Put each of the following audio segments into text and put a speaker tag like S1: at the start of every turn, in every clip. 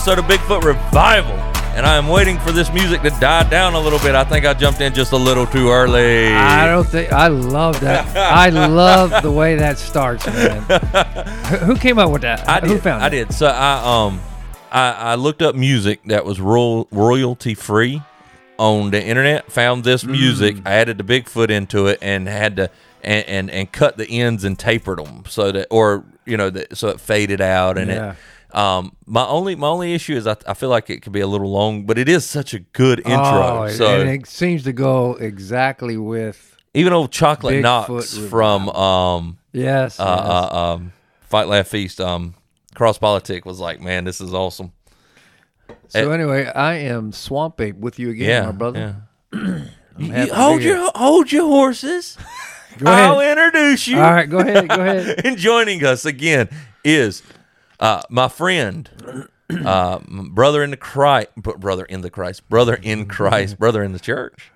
S1: episode of Bigfoot Revival. And I am waiting for this music to die down a little bit. I think I jumped in just a little too early.
S2: I don't think I love that. I love the way that starts, man. Who came up with that?
S1: I
S2: Who
S1: did.
S2: found
S1: I
S2: it?
S1: did. So I um I, I looked up music that was royal, royalty free on the internet. Found this
S2: Mm.
S1: music. I added the Bigfoot into it and had to and and, and cut the ends and tapered them so that or you know that so it faded out and
S2: Yeah.
S1: it. Um, my only my only issue is I, I feel like it could be a little long, but it is such a good intro.
S2: Oh,
S1: so
S2: and it seems to go exactly with
S1: even old Chocolate
S2: Bigfoot
S1: Knox from um
S2: yes.
S1: uh,
S2: yes.
S1: uh um Fight Laugh Feast um Cross Politic was like, man, this is awesome.
S2: so anyway, I am Swamp Ape with you again,
S1: Yeah,
S2: my brother.
S1: yeah. You- hold your hold your horses.
S2: Go ahead.
S1: I'll introduce you.
S2: All right, go ahead. Go ahead.
S1: and joining us again is uh, my friend, uh, brother in the Christ, brother in the Christ, brother in Christ, brother in the church,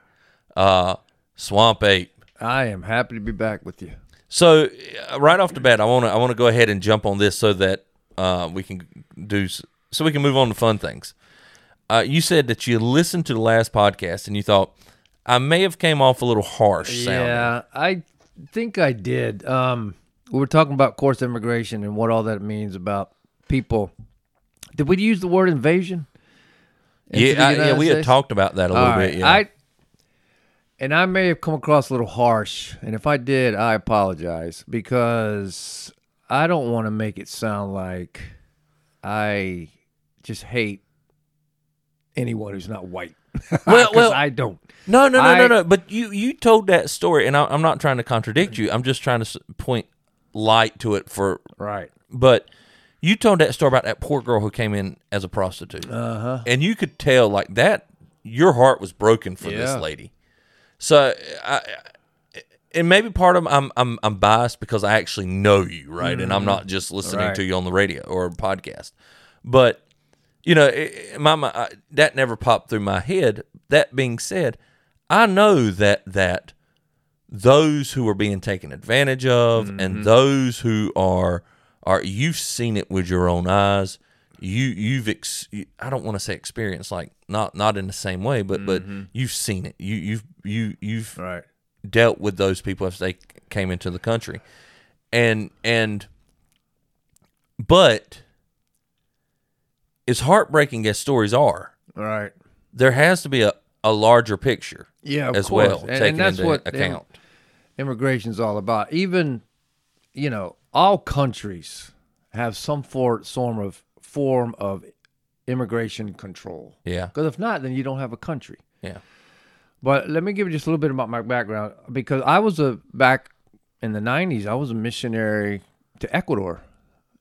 S1: uh, Swamp Ape.
S2: I am happy to be back with you.
S1: So uh, right off the bat, I want to I want to go ahead and jump on this so that uh, we can do so we can move on to fun things. Uh, you said that you listened to the last podcast and you thought I may have came off a little harsh sounding.
S2: Yeah, I think I did. Um, we were talking about course immigration and what all that means about people. Did we use the word invasion?
S1: Yeah, I- yeah, we had talked about that a little
S2: All
S1: bit.
S2: right,
S1: Yeah,
S2: I and I may have come across a little harsh, and if I did, I apologize because I don't want to make it sound like I just hate anyone who's not white.
S1: Well, well-
S2: I don't.
S1: No, no, no, no,
S2: I-
S1: no. But you you told that story, and I, I'm not trying to contradict you. I'm just trying to point light to it for.
S2: Right.
S1: But you told that story about that poor girl who came in as a prostitute,
S2: Uh huh.
S1: and you could tell like that your heart was broken for this lady. So, I, and maybe part of I'm I'm I'm biased because I actually know you, right? And I'm not just listening
S2: Mm-hmm. Right.
S1: to you on the radio or a podcast. But you know, it- my, my I, that never popped through my head. That being said, I know that that those who are being taken advantage of
S2: Mm-hmm.
S1: and those who are are you've seen it with your own eyes. You you've ex, you- I don't want to say experience like not not in the same way, but but you've seen it. You you've you you've
S2: Mm-hmm. Right.
S1: dealt with those people as they came into the country and and but as heartbreaking as stories are
S2: Right.
S1: there has to be a, a larger picture
S2: Yeah, of
S1: as
S2: course.
S1: well
S2: And-
S1: taken
S2: and that's
S1: into
S2: what
S1: account
S2: immigration's all about. Even, you know, all countries have some for, form of form of immigration control.
S1: yeah
S2: Because if not, then you don't have a country.
S1: yeah
S2: But let me give you just a little bit about my background because I was a back in the '90s. I was a missionary to Ecuador.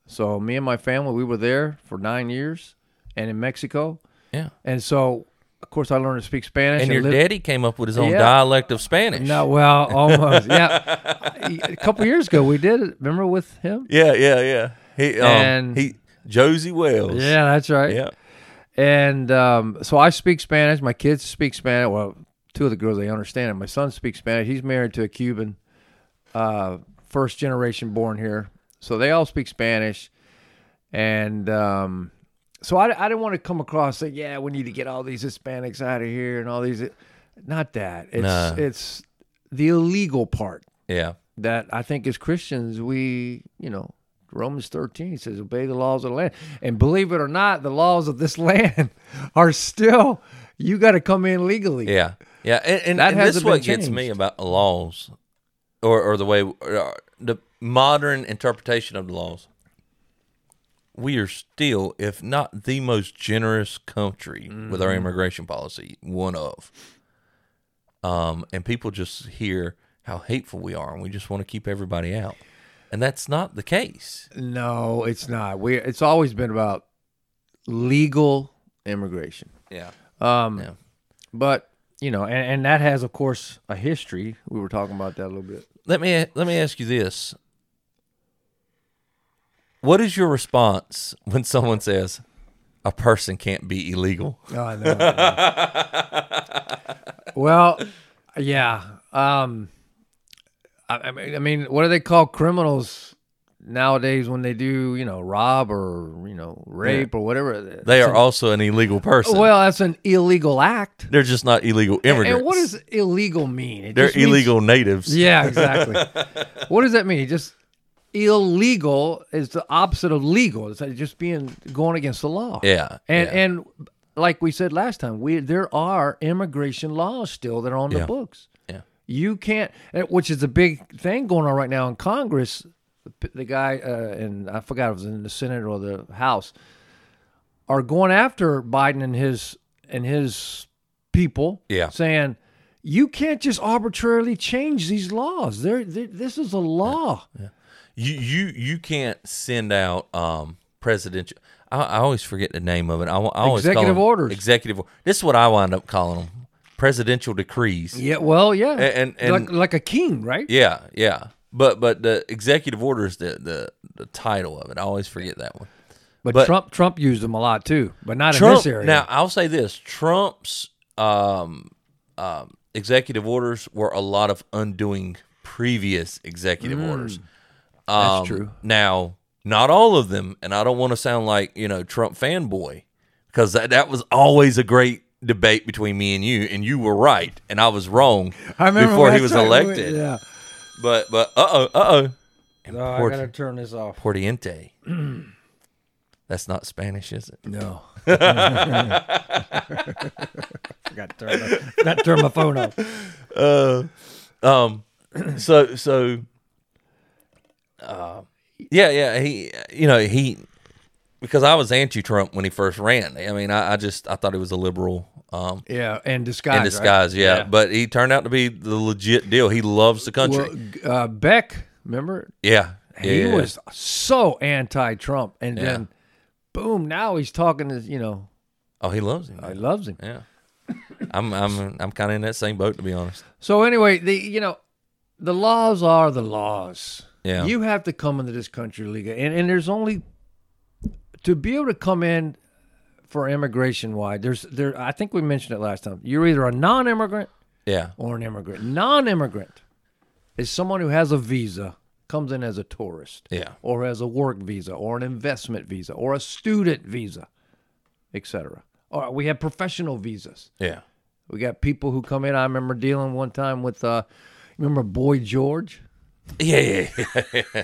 S2: So me and my family, we were there for nine years, and in Mexico.
S1: yeah
S2: And so, of course, I learned to speak Spanish.
S1: and your
S2: lived-
S1: daddy came up with his own
S2: Yeah.
S1: dialect of spanish
S2: No, well, almost. yeah. A couple years ago, we did it. Remember with him?
S1: yeah yeah yeah he um,
S2: And-
S1: he josie wells
S2: Yeah, that's right.
S1: yeah
S2: And um, so I speak Spanish. My kids speak Spanish. Well, two of the girls they understand it. My son speaks Spanish. He's married to a Cuban, uh, first generation born here. So they all speak Spanish. And um, so I, I didn't want to come across say, yeah, we need to get all these Hispanics out of here and all these. Uh, not that. It's
S1: No.
S2: it's the illegal part
S1: yeah
S2: that I think as Christians we, you know, Romans 13 says obey the laws of the land. And believe it or not, the laws of this land are still you got to come in legally.
S1: Yeah, yeah, and, and,
S2: That
S1: and this is what
S2: been
S1: gets me about the laws, or or the way or the modern interpretation of the laws. We are still, if not the most generous country with our
S2: Mm-hmm.
S1: immigration policy, one of. Um, and people just hear how hateful we are, and we just want to keep everybody out, and that's not the case.
S2: No, it's not. We it's always been about legal immigration.
S1: Yeah,
S2: Um
S1: Yeah.
S2: but you know, and, and that has of course a history. We were talking about that a little bit.
S1: let me let me ask you this: What is your response when someone says a person can't be illegal?
S2: Oh, I know. well, yeah. Um, I, I mean, I mean, what do they call criminals? nowadays when they do, you know, rob or you know, rape or whatever,
S1: They are also an illegal person.
S2: well, that's an illegal act.
S1: They're just not illegal immigrants.
S2: And what does illegal mean? It
S1: They're
S2: just means-
S1: illegal natives.
S2: Yeah, exactly. what does that mean? Just illegal is the opposite of legal. It's like just being going against the law.
S1: Yeah,
S2: And
S1: yeah.
S2: and like we said last time, we there are immigration laws still that are on
S1: Yeah.
S2: the books.
S1: Yeah.
S2: You can't, which is a big thing going on right now in Congress. The, the guy, uh, and I forgot if it was in the Senate or the House, are going after Biden and his and his people.
S1: Yeah.
S2: saying you can't just arbitrarily change these laws. They're, they this is a law.
S1: You you you can't send out um presidential. I, I always forget the name of it. I, I always
S2: Executive orders.
S1: Executive. This is what I wind up calling them. Presidential decrees.
S2: Yeah, well, yeah,
S1: And- and-
S2: like like a king, right?
S1: Yeah, yeah. But but the executive order is the, the the title of it. I always forget that one.
S2: But,
S1: But-
S2: Trump Trump used them a lot too, but not in this area.
S1: Now I'll say this: Trump's um, um, executive orders were a lot of undoing previous executive orders.
S2: That's
S1: Um,
S2: true.
S1: Now, not all of them, and I don't want to sound like you know Trump fanboy because that that was always a great debate between me and you, and you were right and I was wrong
S2: I remember
S1: before he was
S2: started-
S1: elected.
S2: Yeah.
S1: But but uh oh uh oh.
S2: No, I gotta turn this off.
S1: Portiente. That's not Spanish, is it?
S2: No. Forgot to turn my, forgot to turn my phone off.
S1: Uh, um, so so, uh, yeah, yeah. He, you know, he because I was anti-Trump when he first ran. I mean, I, I just I thought he was a liberal. Um,
S2: Yeah, and disguise.
S1: in
S2: right?
S1: disguise, yeah. But he turned out to be the legit deal. He loves the country.
S2: Well, uh, Beck, remember?
S1: yeah, yeah,
S2: he
S1: yeah.
S2: was so anti-Trump, and
S1: Yeah.
S2: then, boom! Now he's talking to you know,
S1: Oh, he loves him.
S2: he loves him.
S1: Yeah, I'm I'm I'm kind of in that same boat to be honest.
S2: So anyway, the you know, the laws are the laws.
S1: Yeah.
S2: You have to come into this country legal, and and there's only to be able to come in for immigration wide. There's there. I think we mentioned it last time. You're either a non-immigrant
S1: Yeah,
S2: or an immigrant. Non-immigrant is someone who has a visa, comes in as a tourist,
S1: yeah,
S2: or as a work visa, or an investment visa, or a student visa, etc. Or we have professional visas.
S1: yeah.
S2: We got people who come in. I remember dealing one time with, uh, remember Boy George?
S1: Yeah, yeah, yeah.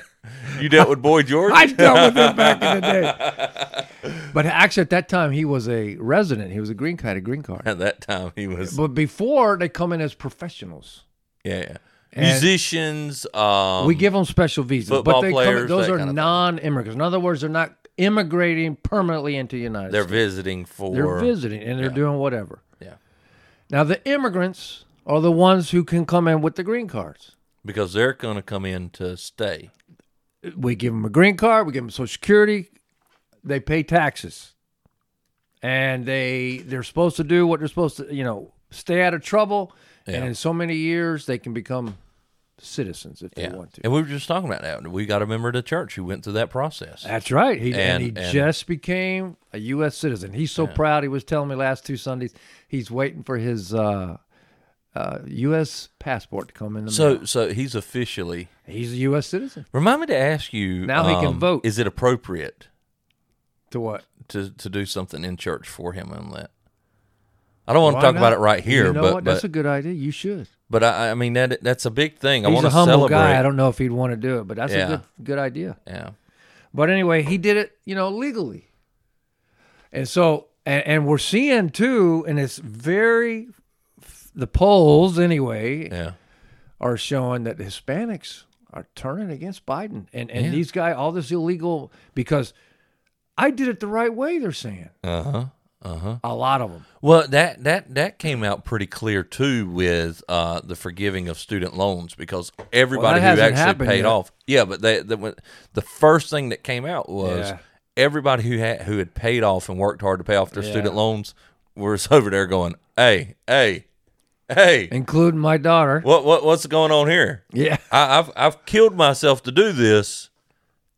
S1: you dealt with Boy George?
S2: I dealt with him back in the day. But actually, at that time, he was a resident. He was a green card, a green card.
S1: At that time, he was.
S2: But before, they come in as professionals.
S1: Yeah, yeah.
S2: And-
S1: Musicians. Um,
S2: we give them special visas, but they come in, those are
S1: kind of thing.
S2: non-immigrants. In other words, they're not immigrating permanently into the United States.
S1: They're visiting for.
S2: They're visiting and they're doing whatever.
S1: Yeah,
S2: Now, the immigrants are the ones who can come in with the green cards.
S1: Because they're going to come in to stay.
S2: we give them a green card, we give them Social Security, they pay taxes, and they they're supposed to do what they're supposed to, you know, stay out of trouble,
S1: Yeah.
S2: and in so many years they can become citizens if they
S1: Yeah,
S2: want to.
S1: and we were just talking about that. We got a member of the church who went through that process.
S2: That's right. He, and,
S1: And-
S2: he
S1: and-
S2: just became a U.S. citizen. He's so proud. He was telling me last two Sundays he's waiting for his uh, uh, U.S. passport to come in the
S1: So,
S2: mail.
S1: so he's officially.
S2: He's a U.S. citizen.
S1: Remind me to ask you.
S2: Now he can
S1: um,
S2: vote.
S1: Is it appropriate
S2: To what?
S1: to to do something in church for him on that? I don't want
S2: Why
S1: to talk about it right here,
S2: You know
S1: but
S2: what? That's a good idea. You should.
S1: but I, I mean that that's a big thing. I
S2: He's
S1: want
S2: a
S1: to
S2: humble
S1: celebrate.
S2: guy. I don't know if he'd want to do it, but that's
S1: Yeah.
S2: a good good idea.
S1: Yeah,
S2: But anyway, he did it, you know, legally. And so, and, and we're seeing too, and it's very, the polls anyway
S1: yeah,
S2: are showing that Hispanics are turning against Biden, and and
S1: Yeah.
S2: these guys, all this illegal because I did it the right way. They're saying
S1: uh huh, uh huh.
S2: a lot of them.
S1: Well, that that that came out pretty clear too with uh, the forgiving of student loans because everybody who actually paid
S2: yet.
S1: off. Yeah, but they, they went, the first thing that came out was
S2: Yeah.
S1: everybody who had who had paid off and worked hard to pay off their
S2: Yeah.
S1: student loans was over there going, "Hey, hey, hey,
S2: including my daughter.
S1: what what what's going on here?
S2: Yeah,
S1: I, I've I've killed myself to do this,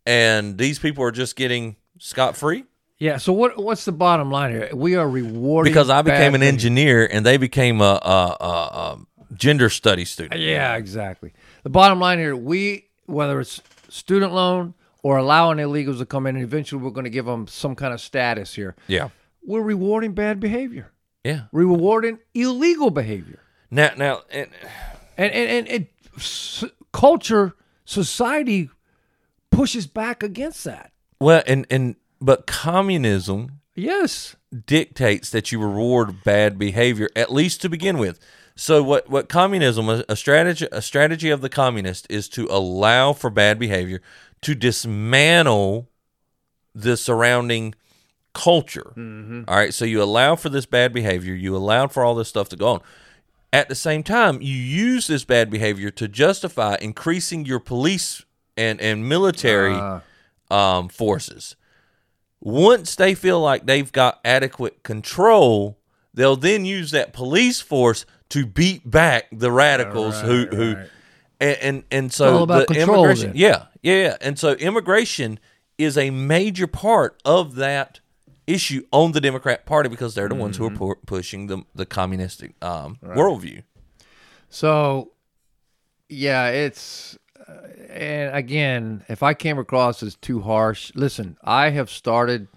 S1: and these people are just getting scot free."
S2: yeah. So what what's the bottom line here? We are rewarding
S1: because I became an engineer and they became a, a, a, a gender study student.
S2: Yeah, exactly. The bottom line here, we whether it's student loan or allowing illegals to come in, and eventually we're going to give them some kind of status here.
S1: Yeah.
S2: We're rewarding bad behavior.
S1: Yeah.
S2: Rewarding illegal behavior.
S1: Now, now, and,
S2: and and, and it, s- culture society pushes back against that
S1: well, and and but communism
S2: yes
S1: dictates that you reward bad behavior at least to begin with. So what what communism a a strategy a strategy of the communist is to allow for bad behavior to dismantle the surrounding culture. All right, so you allow for this bad behavior, you allow for all this stuff to go on. At the same time, you use this bad behavior to justify increasing your police and and military um, forces. Once they feel like they've got adequate control, they'll then use that police force to beat back the radicals who who and and, and so
S2: all about
S1: the
S2: control
S1: immigration
S2: then.
S1: yeah yeah yeah and so immigration is a major part of that issue on the Democrat Party because they're the ones who are
S2: Mm-hmm.
S1: pu- pushing the the communistic um, worldview.
S2: so yeah it's uh, and again if i came across as too harsh listen i have started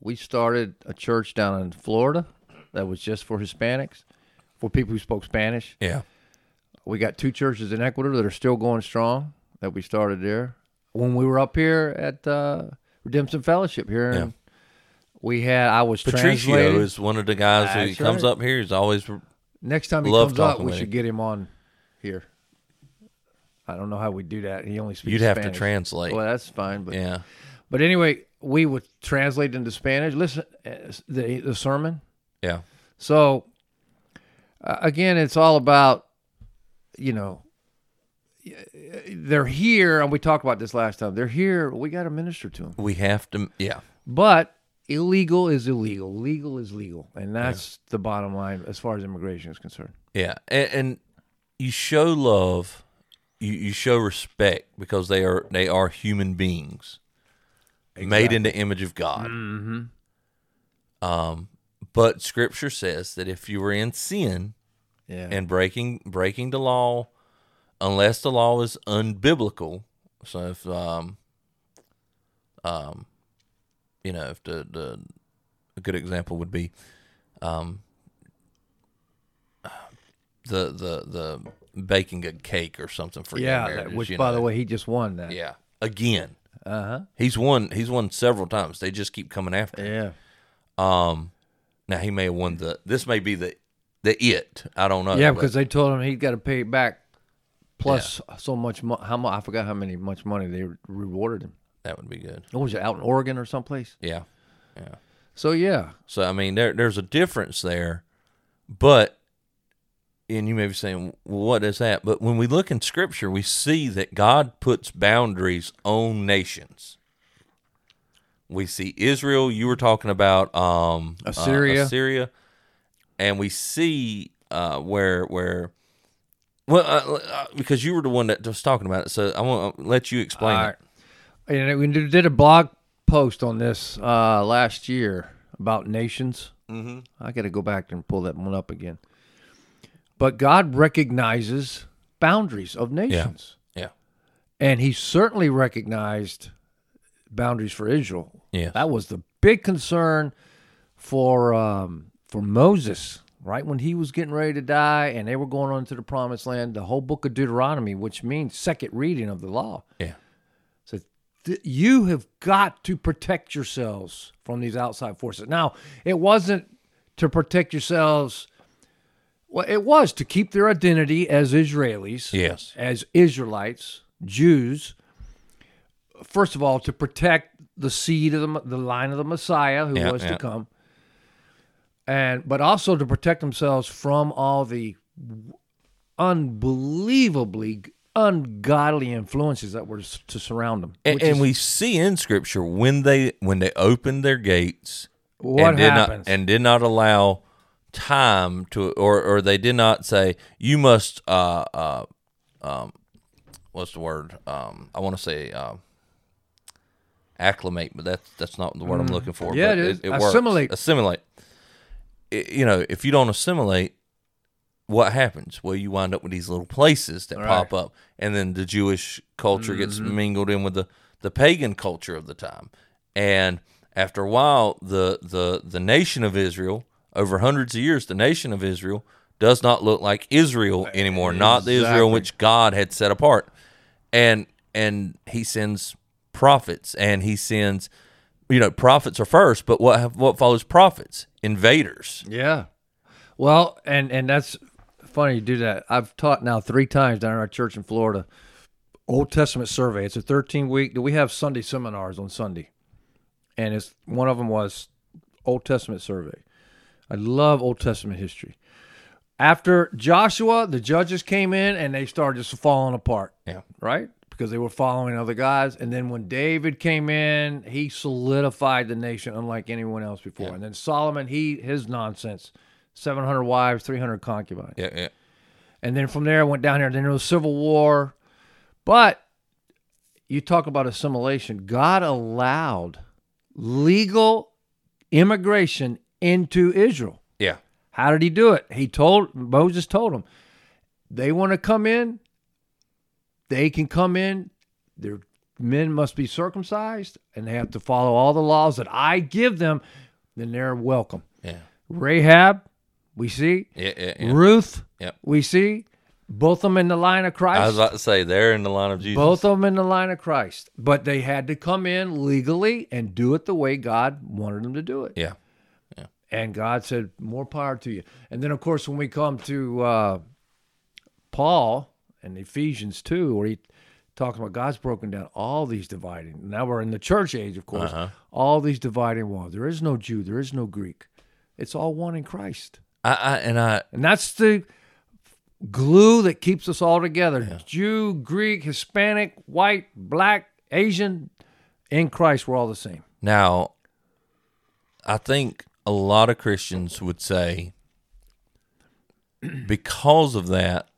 S2: we started a church down in florida that was just for hispanics for people who spoke spanish
S1: Yeah,
S2: We got two churches in Ecuador that are still going strong that we started there. When we were up here at uh, Redemption Fellowship here,
S1: Yeah.
S2: and we had I was
S1: Patricio is one of the guys who
S2: That's
S1: comes up here. He's always
S2: Next time he
S1: love
S2: comes up, we should
S1: him.
S2: get him on here. I don't know how we do that. He only speaks.
S1: you'd have to translate.
S2: Well, that's fine, but
S1: yeah,
S2: but anyway, we would translate into Spanish. Listen, uh, the the sermon.
S1: yeah,
S2: So uh, again, it's all about you know they're here, and we talked about this last time. They're here. We got to minister to them,
S1: we have to. Yeah,
S2: but illegal is illegal. Legal is legal, and that's the bottom line as far as immigration is concerned.
S1: Yeah, and, and you show love, you, you show respect because they are they are human beings, made in the image of God. Mm-hmm. Um, but Scripture says that if you were in sin
S2: Yeah,
S1: and breaking breaking the law, unless the law is unbiblical, so if um, um, you know, if the the a good example would be, um, the the the baking a cake or something for
S2: yeah. that- which, by
S1: know.
S2: the way, he just won that.
S1: yeah, again,
S2: Uh huh.
S1: he's won. He's won several times. They just keep coming after. him.
S2: Yeah.
S1: Um, now he may have won the. This may be the the it. I don't know.
S2: yeah, because they told him he'd got to pay it back plus so much. Mo- how much? I forgot how many much money they rewarded him.
S1: That would be good.
S2: What was it out in Oregon or someplace?
S1: Yeah, yeah.
S2: So yeah,
S1: So I mean, there there's a difference there, but and you may be saying, well, what is that? But when we look in Scripture, we see that God puts boundaries on nations. We see Israel. You were talking about um, uh,
S2: Assyria.
S1: Assyria, and we see uh, where where. Well, uh, uh, because you were the one that was talking about it, so I want to let you explain
S2: All
S1: it.
S2: Right. And we did did a blog post on this uh, last year about nations. Mm-hmm. I got to go back and pull that one up again. But God recognizes boundaries of nations,
S1: Yeah,
S2: and He certainly recognized boundaries for Israel.
S1: Yes.
S2: that was the big concern for um, for Moses. Right when he was getting ready to die, and they were going on to the promised land, the whole book of Deuteronomy, which means second reading of the law,
S1: yeah,
S2: so th- you have got to protect yourselves from these outside forces. Now, it wasn't to protect yourselves. Well, it was to keep their identity as Israelis,
S1: Yes.
S2: as Israelites, Jews. First of all, to protect the seed of the, the line of the Messiah who
S1: Yeah,
S2: was
S1: yeah.
S2: to come, and but also to protect themselves from all the unbelievably ungodly influences that were to surround them.
S1: and, and
S2: is
S1: we see in scripture when they when they opened their gates
S2: what
S1: and did
S2: happens.
S1: not and did not allow time to or or they did not say you must uh uh um what's the word um I want to say um acclimate but that's that's not the word I'm looking for
S2: Mm. Yeah,
S1: but
S2: it is.
S1: works.
S2: Assimilate.
S1: assimilate I- you know if you don't assimilate what happens well you wind up with these little places that pop up and then the Jewish culture gets
S2: Mm-hmm.
S1: mingled in with the the pagan culture of the time. And after a while, the the the nation of Israel, over hundreds of years, the nation of Israel does not look like Israel anymore, not the Israel which God had set apart. And and he sends prophets and he sends you know, prophets are first, but what what follows prophets? Invaders.
S2: Yeah. Well, and and that's funny you do that. I've taught now three times down at our church in Florida. Old Testament survey. It's a 13 week. Do we have Sunday seminars on Sunday, and it's one of them was Old Testament survey. I love Old Testament history. After Joshua, the judges came in and they started just falling apart.
S1: Yeah.
S2: right? Because they were following other guys. And then when David came in, he solidified the nation unlike anyone else before. And then Solomon, he his nonsense, seven hundred wives, three hundred concubines.
S1: Yeah, yeah.
S2: And then from there, I went down here. Then there was civil war. But you talk about assimilation. God allowed legal immigration into Israel.
S1: Yeah.
S2: How did he do it? He told Moses told him, they want to come in, they can come in. Their men must be circumcised and they have to follow all the laws that I give them. Then they're welcome.
S1: Yeah.
S2: Rahab, we see.
S1: Yeah, yeah, yeah.
S2: Ruth,
S1: Yep.
S2: we see. Both of them in the line of Christ.
S1: I was about to say they're in the line of Jesus.
S2: Both of them in the line of Christ. But they had to come in legally and do it the way God wanted them to do it.
S1: Yeah.
S2: And God said, More power to you. And then, of course, when we come to uh, Paul and Ephesians 2, where he talks about God's broken down all these dividing. Now we're in the church age, of course.
S1: Uh-huh.
S2: All these dividing walls. There is no Jew, there is no Greek. It's all one in Christ.
S1: I, I and I
S2: And that's the glue that keeps us all together. Jew, Greek, Hispanic, white, black, Asian, in Christ, we're all the same.
S1: now I think a lot of Christians would say because of that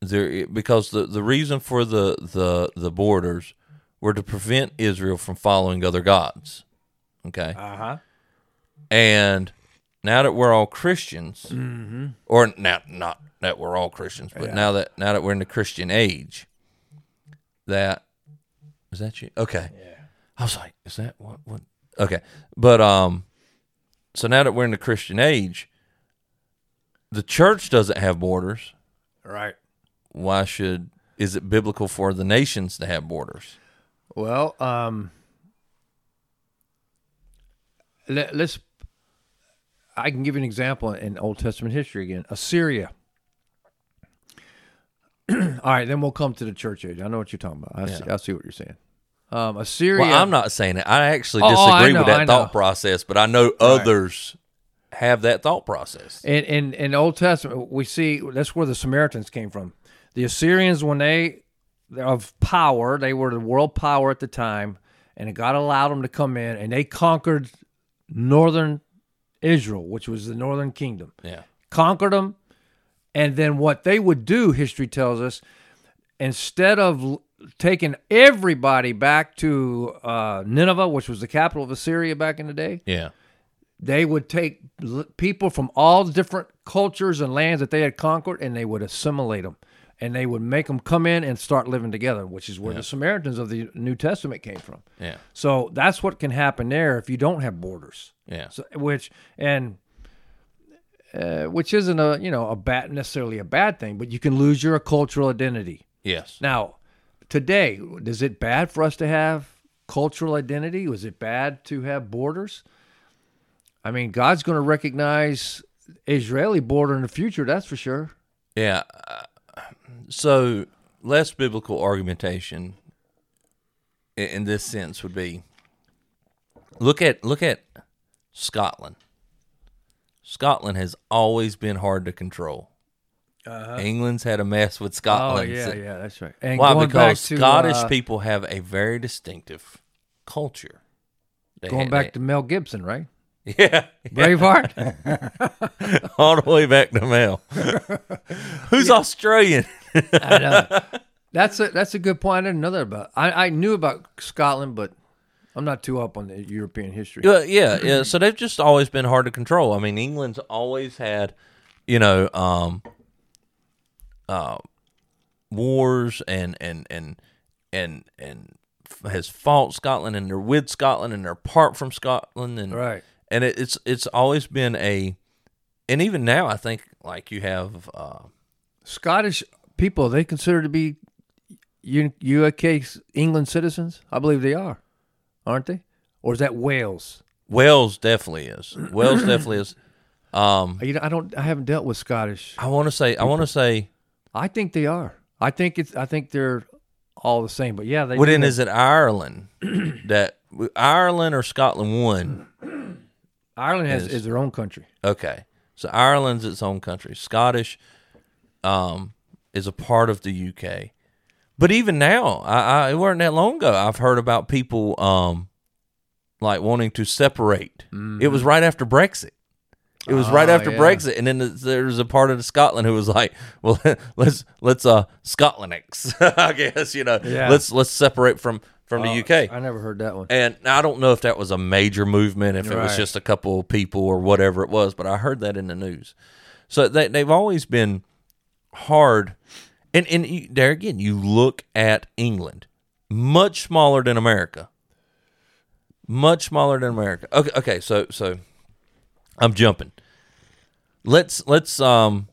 S1: there because the, the reason for the, the the borders were to prevent Israel from following other gods. Okay.
S2: Uh huh.
S1: And now that we're all Christians, or now not that we're all Christians, but now that now that we're in the Christian age, that is that you? Okay. Yeah. I was like, is that what? What? Okay. But um, so now that we're in the Christian age, the church doesn't have borders.
S2: Right.
S1: Why should? Is it biblical for the nations to have borders?
S2: Well, um, let, us I can give you an example in Old Testament history again. Assyria. All right, then we'll come to the church age. I know what you're talking about. I, see, I see what you're saying. Um, Assyria.
S1: Well, I'm not saying it. I actually
S2: Oh, oh, I
S1: disagree
S2: know,
S1: with that thought process, but I know others have that thought process.
S2: In, in in Old Testament, we see that's where the Samaritans came from. The Assyrians, when they of power, they were the world power at the time, and God allowed them to come in, and they conquered northern Israel, which was the northern kingdom.
S1: Yeah.
S2: Conquered them, and then what they would do, history tells us, instead of taking everybody back to uh, Nineveh, which was the capital of Assyria back in the day,
S1: Yeah.
S2: they would take people from all the different cultures and lands that they had conquered and they would assimilate them and they would make them come in and start living together which is where the samaritans of the new testament came from
S1: Yeah.
S2: so that's what can happen there if you don't have borders
S1: Yeah.
S2: so, which and uh, which isn't a you know a bad necessarily a bad thing but you can lose your cultural identity
S1: Yes.
S2: now, today, is it bad for us to have cultural identity? Was it bad to have borders? I mean, God's going to recognize Israeli border in the future, that's for sure.
S1: Yeah. So, less biblical argumentation in this sense would be look at look at Scotland. Scotland has always been hard to control. England's had a mess with
S2: Oh,
S1: Scotland.
S2: yeah, yeah, that's right. And
S1: Why? Because
S2: to,
S1: Scottish
S2: uh,
S1: people have a very distinctive culture. They
S2: going
S1: ha-
S2: back
S1: they-
S2: to Mel Gibson, right?
S1: yeah,
S2: Braveheart.
S1: all the way back to Mel. Who's Australian?
S2: I know. That's a that's a good point. I didn't know that about. I, I knew about Scotland, but I'm not too up on the European history.
S1: Yeah, yeah, yeah. So they've just always been hard to control. I mean, England's always had, you know, um, uh, wars and and and and and has fought Scotland and they're with Scotland and they're apart from Scotland and
S2: Right.
S1: And it, it's it's always been a and even now I think like you have uh,
S2: Scottish people they consider to be UK England citizens. I believe they are, aren't they? Or is that Wales?
S1: Wales definitely is Wales definitely is um
S2: You know, I don't. I haven't dealt with Scottish.
S1: I want to say I want to say
S2: I think they are. I think it's. I think they're all the same. But yeah, they.
S1: in
S2: have-
S1: is it Ireland that Ireland or Scotland won
S2: Ireland has
S1: is-
S2: is their own country.
S1: Okay. So Ireland's its own country. Scottish um, is a part of the UK. But even now, I, I it wasn't that long ago. I've heard about people um, like wanting to separate. It was right after Brexit. It was right
S2: Oh,
S1: after
S2: yeah.
S1: Brexit, and then there was a part of Scotland who was like, "Well, let's let's uh Scotlandix, I guess you know,
S2: Yeah.
S1: let's let's separate from from the
S2: Oh,
S1: UK."
S2: I never heard that one.
S1: And I don't know if that was a major movement, if it was just a couple of people or whatever it was, but I heard that in the news. So they, they've always been hard. And, and you, there again, you look at England, much smaller than America. Much smaller than America. Okay, okay, so so I'm jumping. Let's let's um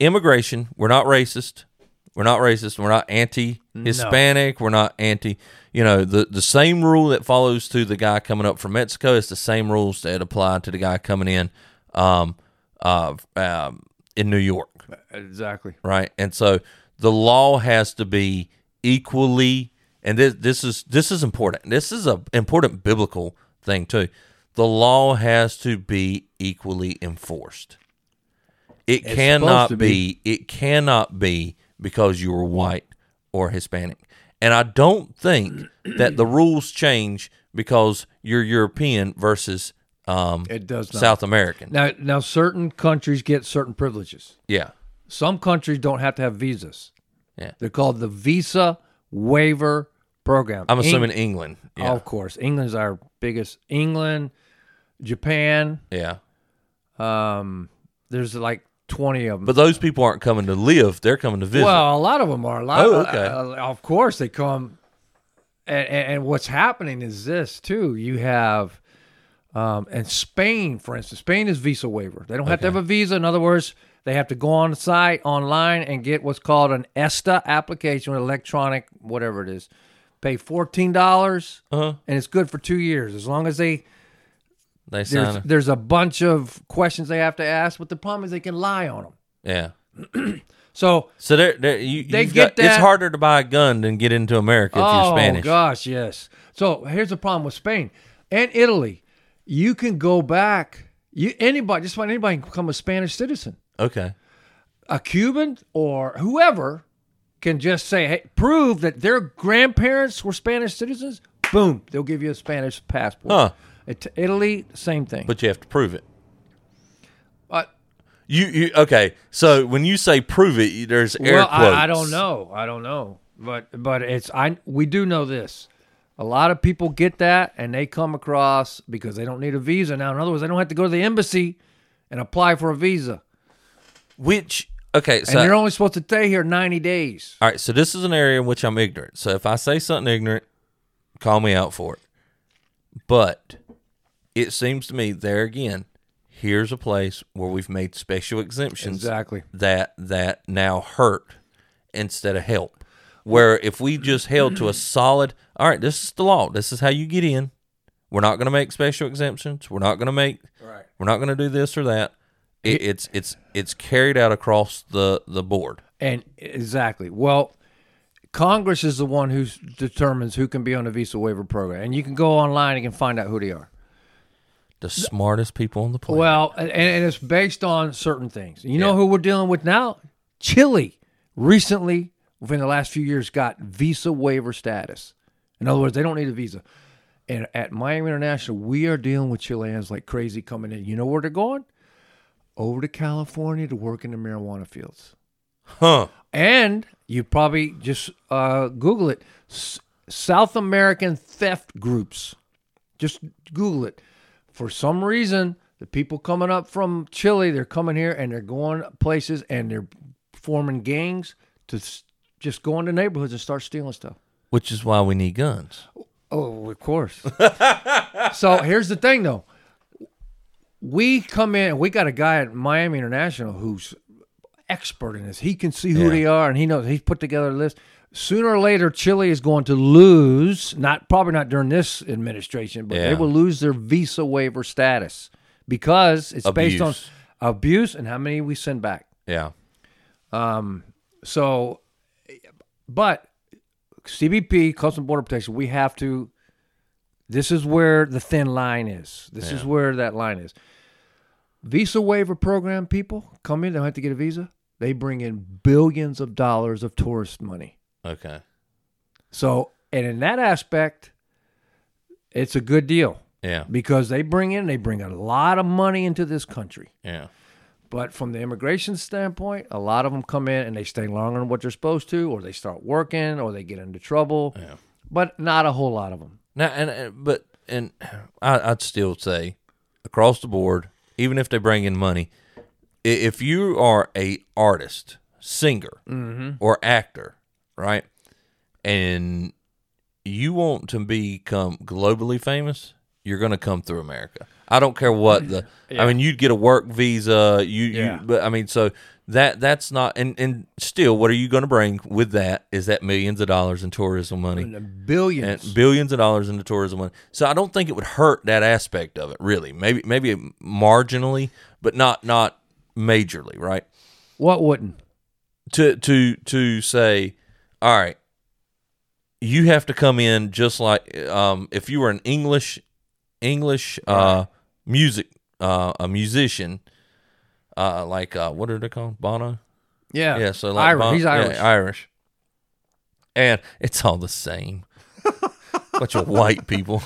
S1: immigration, we're not racist. We're not racist. We're not anti-Hispanic. We're not anti. You know, the the same rule that follows to the guy coming up from Mexico is the same rules that apply to the guy coming in, um, uh, um, in New York,
S2: Exactly.
S1: right? And so the law has to be equally. And this this is this is important. This is a important biblical thing too. The law has to be equally enforced. It
S2: It's
S1: cannot
S2: to
S1: be. It cannot be because you were white or Hispanic. And I don't think that the rules change because you're European versus um,
S2: It does not.
S1: South American.
S2: Now, now certain countries get certain privileges.
S1: Yeah,
S2: Some countries don't have to have visas.
S1: Yeah.
S2: They're called the Visa Waiver Program.
S1: I'm
S2: Eng-
S1: assuming England. Yeah,
S2: Of course, England's our biggest. England, Japan.
S1: yeah.
S2: Um, there's like 20 of them.
S1: But those people aren't coming to live; they're coming to visit.
S2: Well, a lot of them are. A lot
S1: Oh,
S2: of,
S1: okay.
S2: uh, of course, they come. And, and, and what's happening is this too. You have, um, and Spain, for instance, Spain is visa waiver. They don't have to have a visa. In other words, they have to go on the site online and get what's called an ESTA application, an electronic, whatever it is. Pay fourteen dollars,
S1: uh-huh.
S2: and it's good for two years as long as they
S1: They
S2: there's
S1: sign. it.
S2: there's a bunch of questions they have to ask. But the problem is they can lie on them.
S1: Yeah.
S2: So
S1: So there, there you,
S2: They
S1: you've
S2: get
S1: got, It's
S2: that-
S1: harder to buy a gun than get into America if
S2: oh,
S1: you're Spanish.
S2: gosh, yes. So here's the problem with Spain and Italy. You can go back. You anybody, just about anybody can become a Spanish citizen.
S1: Okay.
S2: A Cuban or whoever can just say, "Hey, prove that their grandparents were Spanish citizens." Boom, they'll give you a Spanish passport.
S1: Huh.
S2: It- Italy, same thing.
S1: But you have to prove it.
S2: Uh,
S1: You, you okay? So when you say prove it, there's air
S2: well,
S1: quotes.
S2: I, I don't know. I don't know. But but it's I we do know this. A lot of people get that and they come across because they don't need a visa now. In other words, they don't have to go to the embassy and apply for a visa.
S1: Which okay?
S2: And
S1: So
S2: they're only supposed to stay here 90 days.
S1: all right. So this is an area in which I'm ignorant. So if I say something ignorant, call me out for it. But it seems to me there again. Here's a place where we've made special exemptions
S2: Exactly.
S1: that that now hurt instead of help. Where if we just held to a solid, all right, this is the law. This is how you get in. We're not going to make special exemptions. We're not going to make.
S2: Right.
S1: We're not going to do this or that. It, it's it's it's carried out across the the board.
S2: And exactly. Well, Congress is the one who determines who can be on the visa waiver program. And you can go online and you can find out who they are.
S1: The smartest people on the planet.
S2: Well, and, and it's based on certain things. You know who we're dealing with now? Chile recently, within the last few years, got visa waiver status. In other words, they don't need a visa. And at Miami International, we are dealing with Chileans like crazy coming in. You know where they're going? Over to California to work in the marijuana fields.
S1: huh?
S2: And you probably just uh, Google it S- South American theft groups. Just Google it. For some reason, the people coming up from Chile, they're coming here and they're going places and they're forming gangs to just go into neighborhoods and start stealing stuff.
S1: which is why we need guns.
S2: Oh, of course. so here's the thing, though. We come in. We got a guy at Miami International who's expert in this. He can see who
S1: Yeah.
S2: they are, and he knows. He's put together a list. Sooner or later, Chile is going to lose. Not probably not during this administration, but they will lose their visa waiver status because it's based on
S1: Abuse.
S2: abuse and how many we send back.
S1: Yeah. Um.
S2: So, but CBP, Customs Border Protection, we have to. This is where the thin line is. This is where that line is. Visa waiver program people come in, they don't have to get a visa. They bring in billions of dollars of tourist money.
S1: Okay.
S2: So, and in that aspect, it's a good deal
S1: Yeah.
S2: because they bring in, they bring a lot of money into this country.
S1: Yeah.
S2: But from the immigration standpoint, a lot of them come in and they stay longer than what they're supposed to, or they start working, or they get into trouble.
S1: Yeah.
S2: But not a whole lot of them.
S1: Now, and, and but and I, I'd still say across the board, even if they bring in money, if you are a artist, singer, mm-hmm. or actor, right, and you want to become globally famous, you're going to come through America. I don't care what the. I mean, you'd get a work visa. You,
S2: Yeah.
S1: you but I mean, so that that's not. And and still, what are you going to bring with that? Is that millions of dollars in tourism money?
S2: And billions.
S1: and billions of dollars in the tourism money. So I don't think it would hurt that aspect of it. Really, maybe maybe marginally, but not not majorly. Right?
S2: what wouldn't?
S1: To to to say, all right, you have to come in just like um, if you were an English English uh, music uh, a musician. Uh, like uh, what are they called? Bono.
S2: Yeah.
S1: Yeah, so like
S2: Irish.
S1: Bon-
S2: He's
S1: yeah,
S2: Irish.
S1: Irish. And it's all the same. Bunch of white people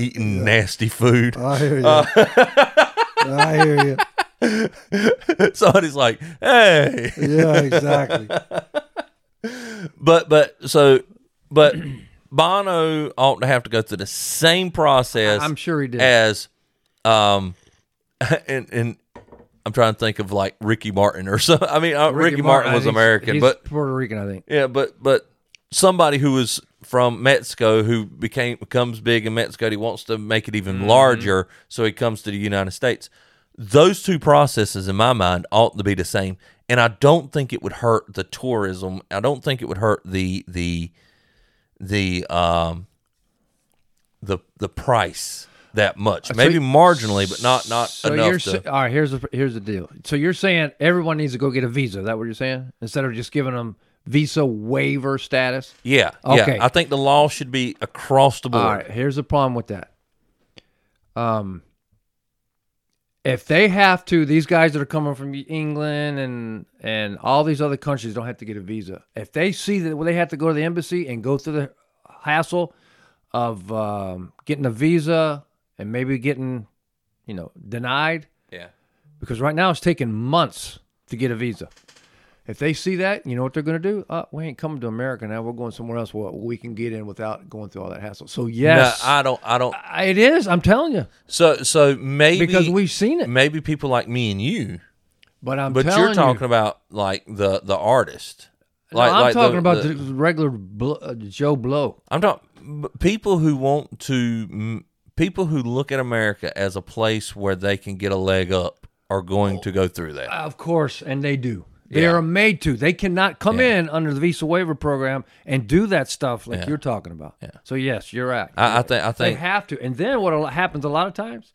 S1: eating nasty food.
S2: I hear you.
S1: Uh,
S2: I hear you.
S1: Somebody's like, hey.
S2: Yeah, exactly.
S1: But but so but Bono ought to have to go through the same process
S2: I'm sure he did.
S1: as um and and I'm trying to think of like Ricky Martin or something. I mean, uh, Ricky, Martin,
S2: I
S1: was American,
S2: he's
S1: but
S2: Puerto Rican, I think.
S1: Yeah, but but somebody who was from Mexico who became becomes big in Mexico, he wants to make it even larger, so he comes to the United States. Those two processes, in my mind, ought to be the same, and I don't think it would hurt the tourism. I don't think it would hurt the the the um the the price that much. Maybe
S2: you-
S1: marginally, but not not
S2: So
S1: enough.
S2: you're
S1: to,
S2: all right. Here's the here's the deal. So you're saying everyone needs to go get a visa? Is that what you're saying? Instead of just giving them visa waiver status?
S1: yeah,
S2: Okay.
S1: yeah. I think the law should be across the board.
S2: All right. Here's the problem with that. Um, if they have to, these guys that are coming from England and and all these other countries don't have to get a visa. If they see that well, they have to go to the embassy and go through the hassle of um, getting a visa and maybe getting, you know, denied
S1: Yeah.
S2: because right now it's taking months to get a visa. If they see that, you know what they're going to do? Uh, we ain't coming to America now. We're going somewhere else where we can get in without going through all that hassle. So yes,
S1: No, I don't. I don't.
S2: I- it is. I'm telling you
S1: So so maybe
S2: because we've seen it.
S1: maybe people like me and you,
S2: But I'm
S1: but you're talking
S2: you,
S1: about like the the artist.
S2: No, I'm
S1: like
S2: talking
S1: the-
S2: about
S1: the-
S2: the, regular blo- uh, Joe Blow.
S1: I'm talking people who want to people who look at America as a place where they can get a leg up are going to go through that.
S2: Of course, and they do. They
S1: Yeah.
S2: are made to. They cannot come
S1: Yeah.
S2: in under the visa waiver program and do that stuff like
S1: Yeah.
S2: you're talking about. So yes, you're right.
S1: I, I think I think they
S2: have to. And then what happens a lot of times,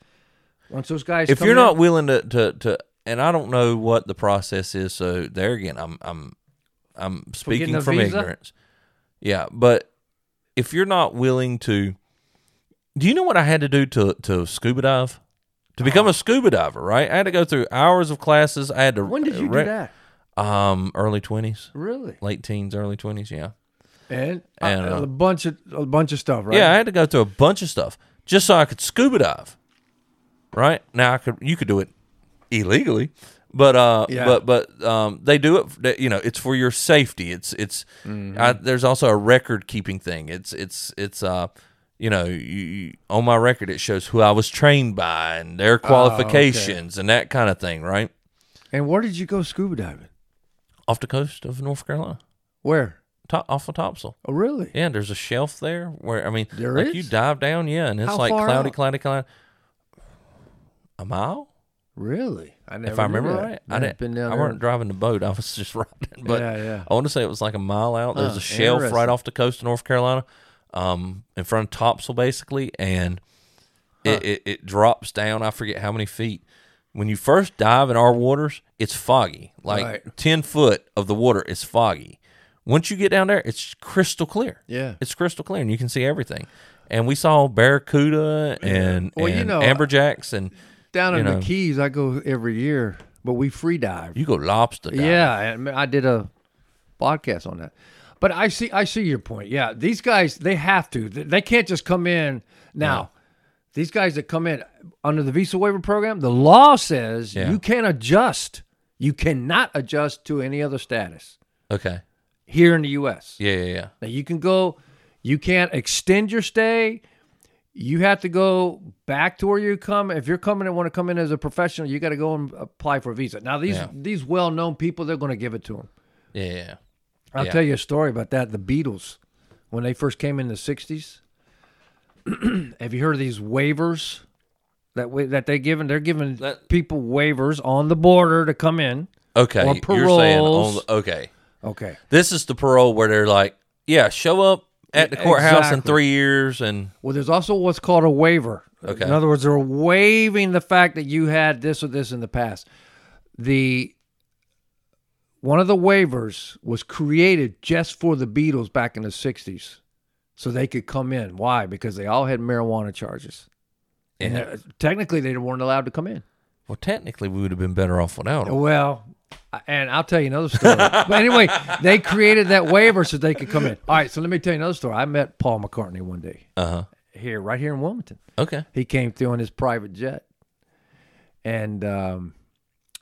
S2: once those guys,
S1: if you're
S2: in-
S1: not willing to, to to and I don't know what the process is, so there again, I'm I'm I'm speaking from
S2: visa?
S1: ignorance. Yeah, but if you're not willing to, do you know what I had to do to to scuba dive? To become
S2: Oh.
S1: a scuba diver, right? I had to go through hours of classes. I had to.
S2: when did you
S1: re-
S2: do that?
S1: Um, early twenties,
S2: Really?
S1: late teens, early twenties. Yeah,
S2: And, uh,
S1: And, uh,
S2: a bunch of a bunch of stuff, right?
S1: yeah. I had to go through a bunch of stuff just so I could scuba dive. Right now, I could you could do it illegally, but uh,
S2: Yeah.
S1: but but um, they do it. You know, it's for your safety. It's it's.
S2: Mm-hmm.
S1: I, there's also a record keeping thing. It's it's it's uh. You know, you, on my record, it shows who I was trained by and their
S2: Oh,
S1: qualifications and that kind of thing, right?
S2: And where did you go scuba diving?
S1: Off the coast of North Carolina.
S2: Where?
S1: top, off of Topsail.
S2: Oh, really?
S1: Yeah, there's a shelf there where I mean,
S2: There
S1: like
S2: is?
S1: you dive down, yeah, and it's
S2: How
S1: like cloudy, cloudy, cloudy. A mile,
S2: Really? I never
S1: if I remember
S2: that.
S1: right. I didn't.
S2: been down
S1: I
S2: there.
S1: weren't driving the boat. I was just riding. But
S2: yeah, yeah.
S1: I want to say it was like a mile out. There's
S2: Huh,
S1: a shelf right off the coast of North Carolina, um, in front of Topsail, basically, and it, it, it drops down. I forget how many feet. When you first dive in our waters, it's foggy. Like
S2: Right.
S1: ten foot of the water is foggy. Once you get down there, it's crystal clear.
S2: Yeah.
S1: It's crystal clear, and you can see everything. And we saw barracuda and,
S2: Well, you know,
S1: amberjacks, and
S2: Down in
S1: know.
S2: the Keys, I go every year, but we free dive.
S1: you go lobster. diving.
S2: Yeah, I did a podcast on that. But I see, I see your point. Yeah, these guys, they have to. They they can't just come in now. These guys that come in under the visa waiver program, the law says
S1: Yeah.
S2: you can't adjust. You cannot adjust to any other status
S1: Okay.
S2: here in the U.S.
S1: Yeah, yeah, yeah.
S2: Now you can go, you can't extend your stay. You have to go back to where you come. If you're coming and want to come in as a professional, you got to go and apply for a visa. Now these
S1: Yeah.
S2: these well known people, they're going to give it to them.
S1: Yeah.
S2: I'll
S1: Yeah.
S2: tell you a story about that. The Beatles, when they first came in the '60s, have you heard of these waivers that wa- that they given? They're giving
S1: That-
S2: people waivers on the border to come in.
S1: Okay,
S2: Or
S1: you're saying on
S2: paroles.
S1: the, okay.
S2: Okay,
S1: This is the parole where they're like, yeah, show up at the courthouse in three years, and
S2: Well, there's also what's called a waiver.
S1: Okay.
S2: In other words, they're waiving the fact that you had this or this in the past. The one of the waivers was created just for the Beatles back in the '60s, so they could come in. Why? Because they all had marijuana charges, and
S1: Yeah.
S2: uh, technically they weren't allowed to come in.
S1: well, technically we would have been better off without them.
S2: Well, and I'll tell you another story. but anyway, they created that waiver so they could come in. All right, so let me tell you another story. I met Paul McCartney one day
S1: Uh huh.
S2: here, right here in Wilmington.
S1: Okay.
S2: he came through in his private jet and um,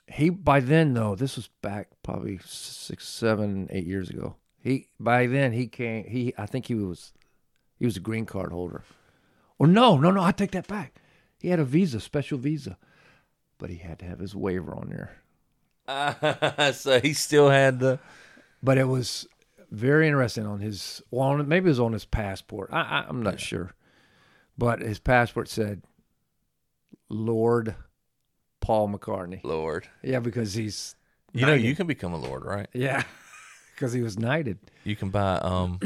S2: he by then though this was back probably six seven eight years ago he by then he came he i think he was he was a green card holder. Or no no no i take that back. He had a visa special visa but he had to have his waiver on there.
S1: So he still had the.
S2: but it was very interesting on his well on, maybe it was on his passport. I, I, i'm not sure. But his passport said lord paul mccartney.
S1: Lord,
S2: yeah because he's
S1: you know you can become a lord, right?
S2: yeah because he was knighted.
S1: You can buy um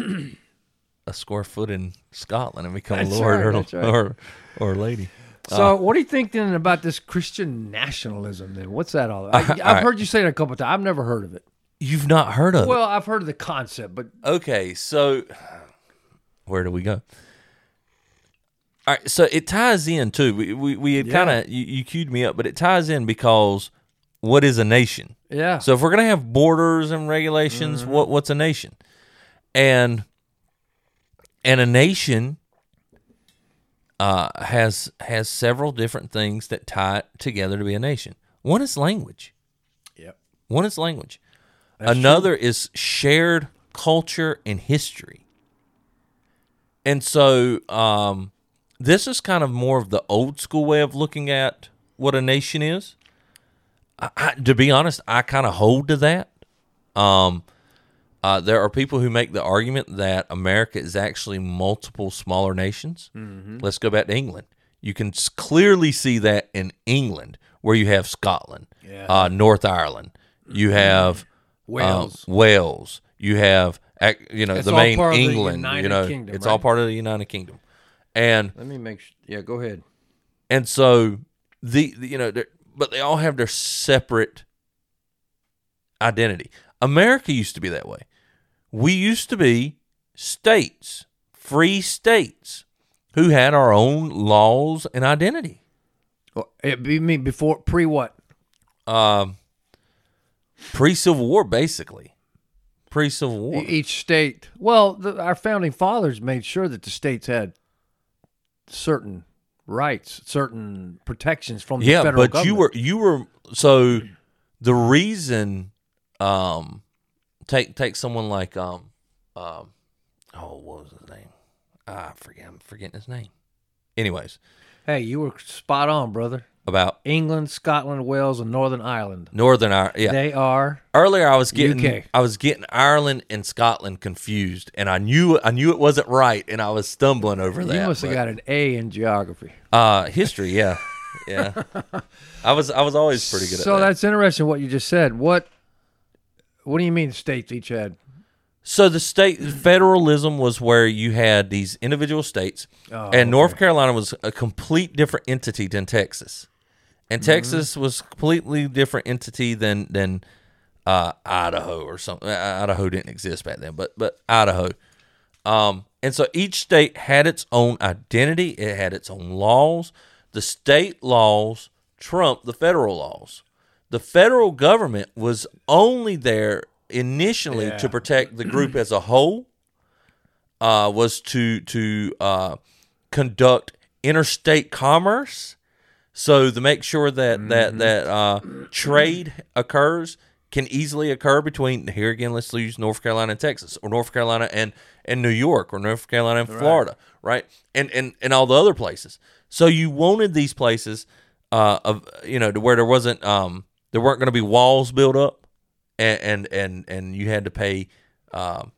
S1: a square foot in Scotland and become
S2: That's
S1: a lord
S2: right,
S1: or,
S2: right.
S1: or or lady.
S2: so uh, what do you think then about this christian nationalism then what's that all about I, I've
S1: right.
S2: heard you say it a couple times i've never heard of it
S1: You've not heard of it?
S2: well i've heard of the concept but
S1: Okay, so where do we go? All right, so it ties in too. We we, we had
S2: Yeah.
S1: kind of you, you cued me up, but it ties in because what is a nation?
S2: yeah
S1: So if we're gonna have borders and regulations, mm-hmm. what what's a nation? And and a nation uh, has has several different things that tie it together to be a nation. One is language.
S2: Yep.
S1: One is language.
S2: That's
S1: Another is shared culture and history. And so um, this is kind of more of the old school way of looking at what a nation is. I, I, to be honest, I kind of hold to that. Um, uh, there are people who make the argument that America is actually multiple smaller nations. Let's go back to England. You can s- clearly see that in England, where you have Scotland,
S2: Yeah.
S1: uh, North Ireland, you have
S2: Wales.
S1: um, Wales, you have you know
S2: It's
S1: the main
S2: part of the
S1: England. You know,
S2: Kingdom,
S1: it's all part of the United Kingdom, and
S2: let me make sure yeah go ahead
S1: and so the, the- you know but they all have their separate identity america used to be that way we used to be states free states who had our own laws and identity
S2: well, it be me before pre what
S1: um pre-civil war basically pre-civil war
S2: E- each state. Well, the, our founding fathers made sure that the states had certain rights, certain protections from the
S1: yeah
S2: federal
S1: but you
S2: government.
S1: were you were so the reason um take take someone like um um oh what was his name ah, i forget i'm forgetting his name anyways,
S2: Hey, you were spot on, brother.
S1: about
S2: England, Scotland, Wales, and Northern Ireland.
S1: Northern Ireland. Yeah.
S2: They are
S1: Earlier, I was getting
S2: UK.
S1: I was getting Ireland and Scotland confused, and I knew I knew it wasn't right, and I was stumbling over that.
S2: you must have
S1: but-
S2: got an A in geography.
S1: uh, history. Yeah, yeah. I was I was always pretty good
S2: so
S1: at that.
S2: So that's interesting what you just said. What what do you mean states each had?
S1: So the state federalism was where you had these individual states,
S2: Oh,
S1: and North Carolina was a complete different entity than Texas, and
S2: Mm-hmm.
S1: Texas was a completely different entity than than uh, Idaho or something. Uh, Idaho didn't exist back then, but but Idaho. Um, and so each state had its own identity. It had its own laws. The state laws trumped the federal laws. The federal government was only there initially
S2: Yeah.
S1: to protect the group as a whole. Uh, was to to uh, conduct interstate commerce, so to make sure that that that uh, trade occurs can easily occur between here again. Let's use North Carolina and Texas, or North Carolina and and New York, or North Carolina and Florida, right? And and and all the other places. So you wanted these places, uh, of you know, to where there wasn't um there weren't going to be walls built up, and and and, and you had to pay. Um,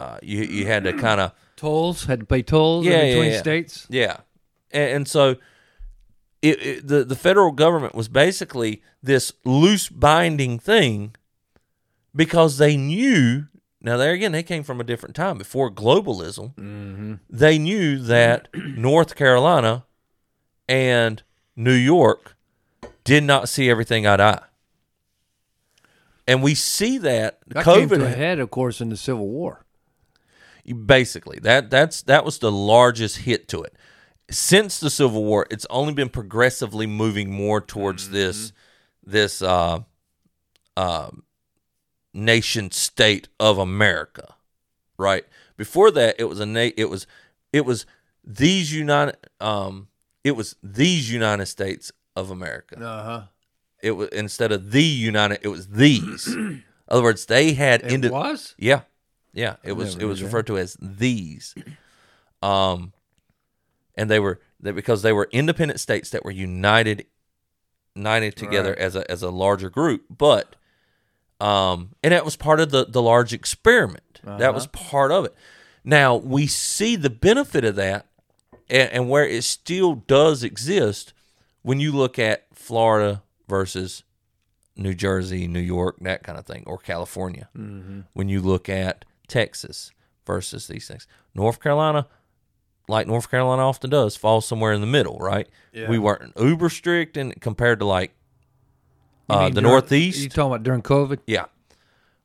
S1: uh, you you had to kind of
S2: Tolls had to pay tolls in
S1: Yeah, yeah,
S2: between
S1: yeah.
S2: states.
S1: yeah, and, and so it, it, the the federal government was basically this loose binding thing because they knew. Now there again, they came from a different time before globalism. They knew that North Carolina and New York did not see everything eye to eye. And we see that,
S2: That came to
S1: COVID
S2: head, of course, in the Civil War.
S1: basically that that's that was the largest hit to it since the civil war it's only been progressively moving more towards this this uh uh nation state of america right before that it was a na- it was it was these united um it was these united states of america
S2: Uh huh.
S1: it was instead of the united it was these in other words they had
S2: It
S1: indi-
S2: was.
S1: yeah, yeah. It was it was
S2: that.
S1: referred to as these, um, and they were they, because they were independent states that were united, united together
S2: Right.
S1: as a as a larger group. But, um, and that was part of the the large experiment. That was
S2: Uh-huh.
S1: part of it. Now we see the benefit of that, and, and where it still does exist when you look at Florida versus New Jersey, New York, that kind of thing, or California.
S2: Mm-hmm.
S1: When you look at Texas versus these things, North Carolina, like North Carolina often does, falls somewhere in the middle, right?
S2: Yeah.
S1: We weren't uber strict and compared to like uh, the
S2: during-
S1: Northeast,
S2: You talking about during COVID?
S1: yeah,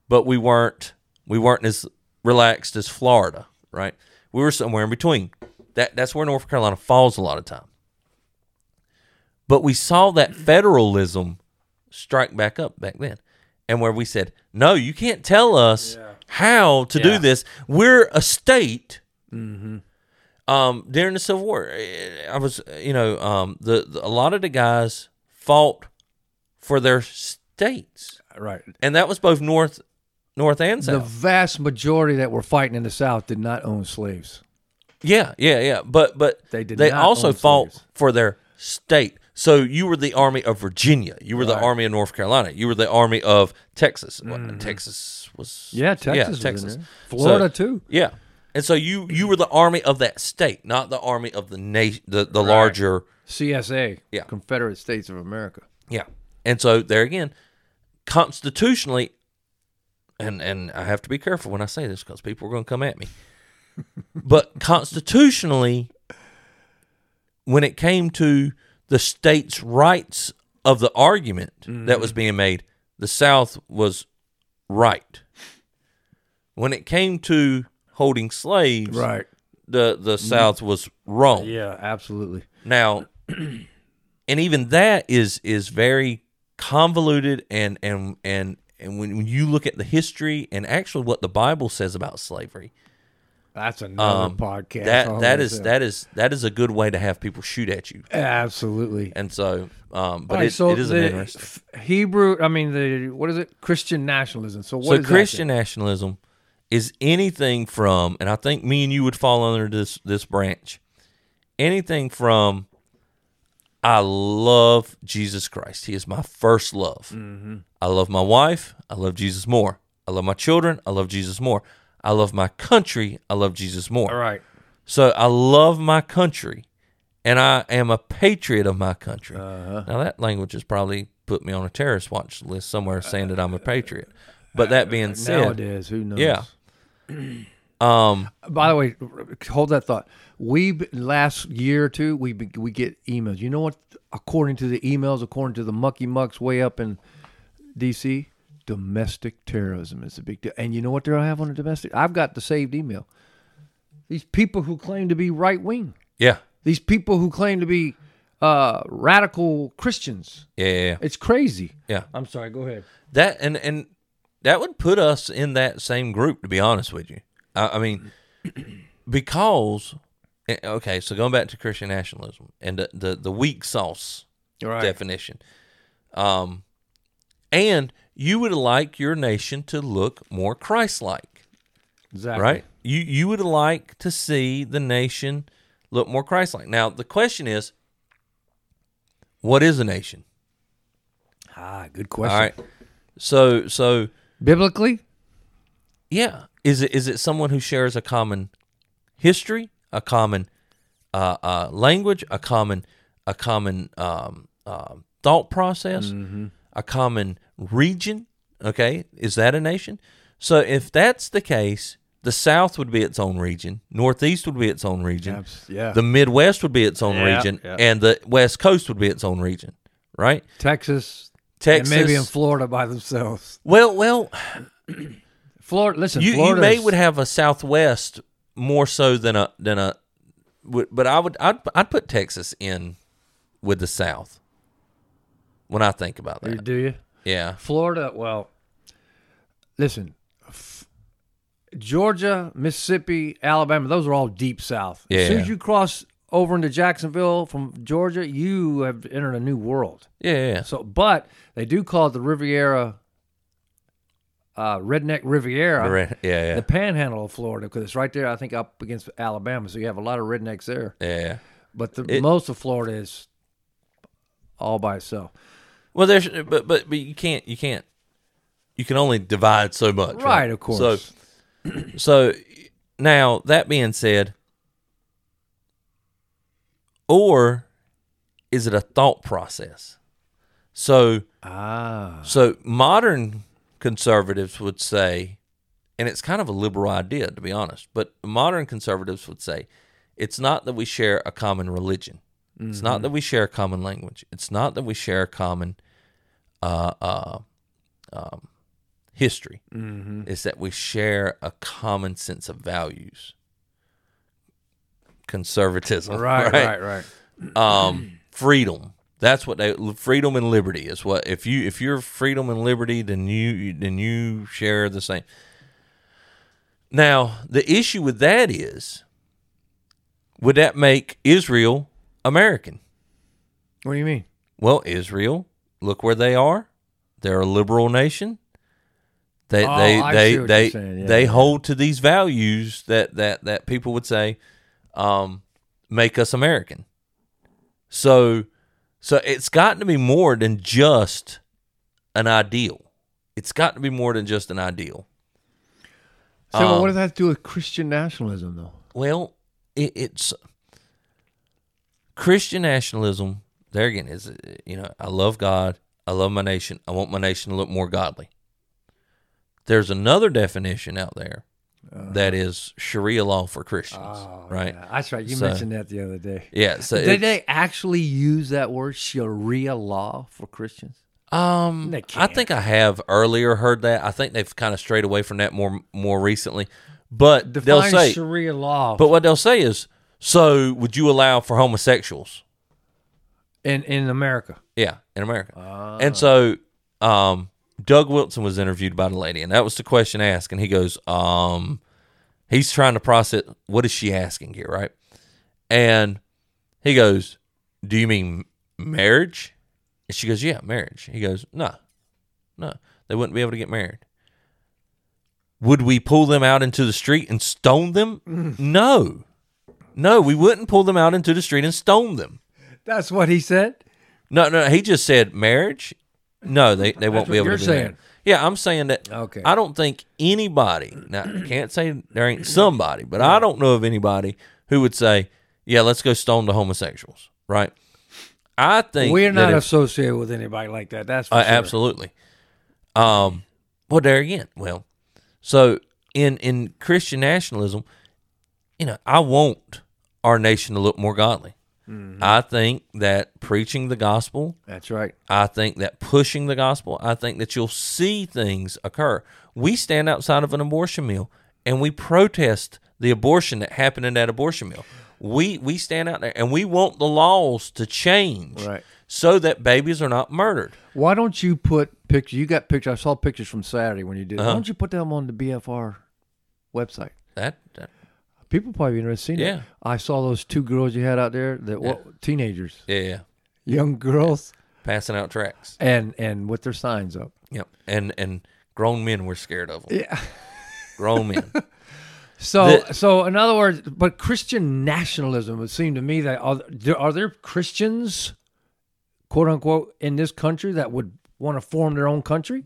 S1: but we weren't we weren't as relaxed as Florida, right? We were somewhere in between. That that's where North Carolina falls a lot of time. But we saw that federalism strike back up back then, and where we said, "No, you can't tell us how to
S2: Yeah.
S1: do this. We're a state." Um, during the Civil War, eh, I was, you know, um, the, the a lot of the guys fought for their states
S2: Right.
S1: and that was both north, north and South.
S2: The vast majority that were fighting in the South did not own slaves.
S1: yeah, yeah, yeah. But but
S2: They did
S1: They also fought
S2: slaves.
S1: for their state. So you were the army of Virginia. You were the army of North Carolina. You were the army of Texas. What, Texas was
S2: Mm-hmm. Yeah, Texas.
S1: Yeah,
S2: was
S1: Texas.
S2: Florida
S1: So-
S2: too.
S1: Yeah, and so you you were the army of that state, not the army of the nation, the the larger.
S2: CSA.
S1: Yeah.
S2: Confederate States of America.
S1: Yeah. And so there again, constitutionally, and and I have to be careful when I say this because people are going to come at me. but constitutionally, when it came to the states' rights of the argument that mm-hmm. was being made, the South was right. When it came to holding slaves,
S2: Right.
S1: the the mm-hmm. South was wrong.
S2: Yeah, absolutely.
S1: Now, and even that is is very convoluted and and and and when, when you look at the history and actually what the Bible says about slavery,
S2: That's another
S1: um,
S2: podcast.
S1: that that is that is that is a good way to have people shoot at you.
S2: absolutely.
S1: And so, um, but
S2: right,
S1: it,
S2: so
S1: it is interesting.
S2: Hebrew. I mean, the what is it? Christian nationalism. So what
S1: So
S2: is
S1: Christian nationalism is anything from, and I think me and you would fall under this this branch, anything from I love Jesus Christ. He is my first love. I love my wife. I love Jesus more. I love my children. I love Jesus more. I love my country. I love Jesus more.
S2: All right.
S1: So I love my country, and I am a patriot of my country.
S2: Uh-huh.
S1: Now that language has probably put me on a terrorist watch list somewhere, saying that I'm a patriot. But that being said,
S2: Nowadays, who knows?
S1: yeah. Um,
S2: By the way, hold that thought. We last year or two, we we get emails. You know what? According to the emails, according to the mucky mucks way up in D.C., domestic terrorism is a big deal. And you know what they don't have on the domestic? I've got the saved email. These people who claim to be right wing.
S1: yeah,
S2: These people who claim to be uh, radical Christians.
S1: yeah, yeah, yeah.
S2: It's crazy.
S1: yeah.
S2: I'm sorry. Go ahead.
S1: That and and that would put us in that same group. To be honest with you, I, I mean, because eh, okay. So going back to Christian nationalism and the the, the weak sauce
S2: Right.
S1: definition, um, and you would like your nation to look more Christ-like,
S2: Exactly.
S1: right? You you would like to see the nation look more Christ-like. Now the question is, what is a nation?
S2: Ah, good question.
S1: All right. So so
S2: Biblically,
S1: Yeah. Is it is it someone who shares a common history, a common uh, uh, language, a common a common um, um thought process, a common region? Okay, is that a nation? So if that's the case, the South would be its own region, Northeast would be its own region,
S2: Abs- yeah.
S1: the Midwest would be its own
S2: Yeah,
S1: region,
S2: yeah.
S1: and the West Coast would be its own region, right?
S2: Texas,
S1: Texas,
S2: and maybe in Florida by themselves.
S1: well, well,
S2: Florida, listen,
S1: you, you
S2: Florida
S1: may would have a southwest more so than a than a but I would I'd, I'd put Texas in with the south when I think about that.
S2: do you?
S1: Yeah.
S2: Florida, well, listen, f- Georgia, Mississippi, Alabama, those are all deep south. Yeah. As soon as you cross over into Jacksonville from Georgia, you have entered a new world.
S1: Yeah, yeah.
S2: So, but they do call it the Riviera, uh, Redneck Riviera,
S1: Right. Yeah, yeah.
S2: the panhandle of Florida, because it's right there, I think, up against Alabama. So you have a lot of rednecks there.
S1: yeah.
S2: But the,
S1: It-
S2: most of Florida is all by itself.
S1: Well, there's but but but you can't you can't you can only divide so much. Right,
S2: Right, of course.
S1: So so now that being said, or is it a thought process? So
S2: ah,
S1: So modern conservatives would say, and it's kind of a liberal idea to be honest, but modern conservatives would say, it's not that we share a common religion. It's not that we share a common language. It's not that we share a common uh, uh, um, history.
S2: mm-hmm.
S1: It's that we share a common sense of values. Conservatism,
S2: right, right, right.
S1: um, freedom. That's what they freedom and liberty is what if you if you're freedom and liberty then you then you share the same. Now the issue with that is, would that make Israel American?
S2: What do you mean?
S1: Well, Israel, look where they are. They're a liberal nation. They
S2: Oh,
S1: they they they
S2: saying. Yeah,
S1: they hold to these values that that that people would say um, make us American. So so it's got to be more than just an ideal. It's got to be more than just an ideal.
S2: So
S1: Um,
S2: what does that have to do with Christian nationalism, though?
S1: Well, it, it's Christian nationalism. There again is you know I love God. I love my nation. I want my nation to look more godly. There's another definition out there that is Sharia law for Christians, right?
S2: Yeah, that's right. You
S1: So-
S2: mentioned that the other day.
S1: Yeah. So
S2: Did they actually use that word Sharia law for Christians?
S1: Um, I think I have earlier heard that. I think they've kind of strayed away from that more more recently. But they'll say,
S2: Sharia law
S1: but what they'll say is, so would you allow for homosexuals?
S2: in in America.
S1: Yeah, in America. And so, um, Doug Wilson was interviewed by the lady, and that was the question asked. And he goes, um, he's trying to process what is she asking here, right? And he goes, "Do you mean marriage?" And she goes, "Yeah, marriage." He goes, "No, no, they wouldn't be able to get married." Would we pull them out into the street and stone them? No, No, we wouldn't pull them out into the street and stone them.
S2: That's what he said.
S1: No, no, he just said marriage. No, they, they won't be able
S2: you're
S1: to do
S2: saying.
S1: that. Yeah, I'm saying that.
S2: Okay.
S1: I don't think anybody. Now, I can't say there ain't somebody, but I don't know of anybody who would say, "Yeah, let's go stone the homosexuals." Right? I think
S2: We're not
S1: if-
S2: associated with anybody like that. That's
S1: Uh,
S2: sure.
S1: Absolutely. Um, well, there again. Well, so in in Christian nationalism, you know, I want our nation to look more godly.
S2: Mm-hmm.
S1: I think that preaching the gospel,
S2: That's right.
S1: I think that pushing the gospel, I think that you'll see things occur. We stand outside of an abortion mill and we protest the abortion that happened in that abortion mill. We we stand out there and we want the laws to change
S2: Right.
S1: so that babies are not murdered.
S2: Why don't you put pictures? You got pictures. I saw pictures from Saturday when you did.
S1: Uh-huh.
S2: Why don't you put them on the BFR website?
S1: That, that
S2: People probably be interested in seeing
S1: Yeah.
S2: it. I saw those two girls you had out there that what teenagers,
S1: yeah, yeah,
S2: young girls,
S1: passing out tracks.
S2: and and with their signs up.
S1: Yep, and and grown men were scared of them.
S2: Yeah.
S1: Grown men.
S2: So
S1: The-
S2: so in other words, but Christian nationalism would seem to me that are there, are there Christians, quote unquote, in this country that would want to form their own country,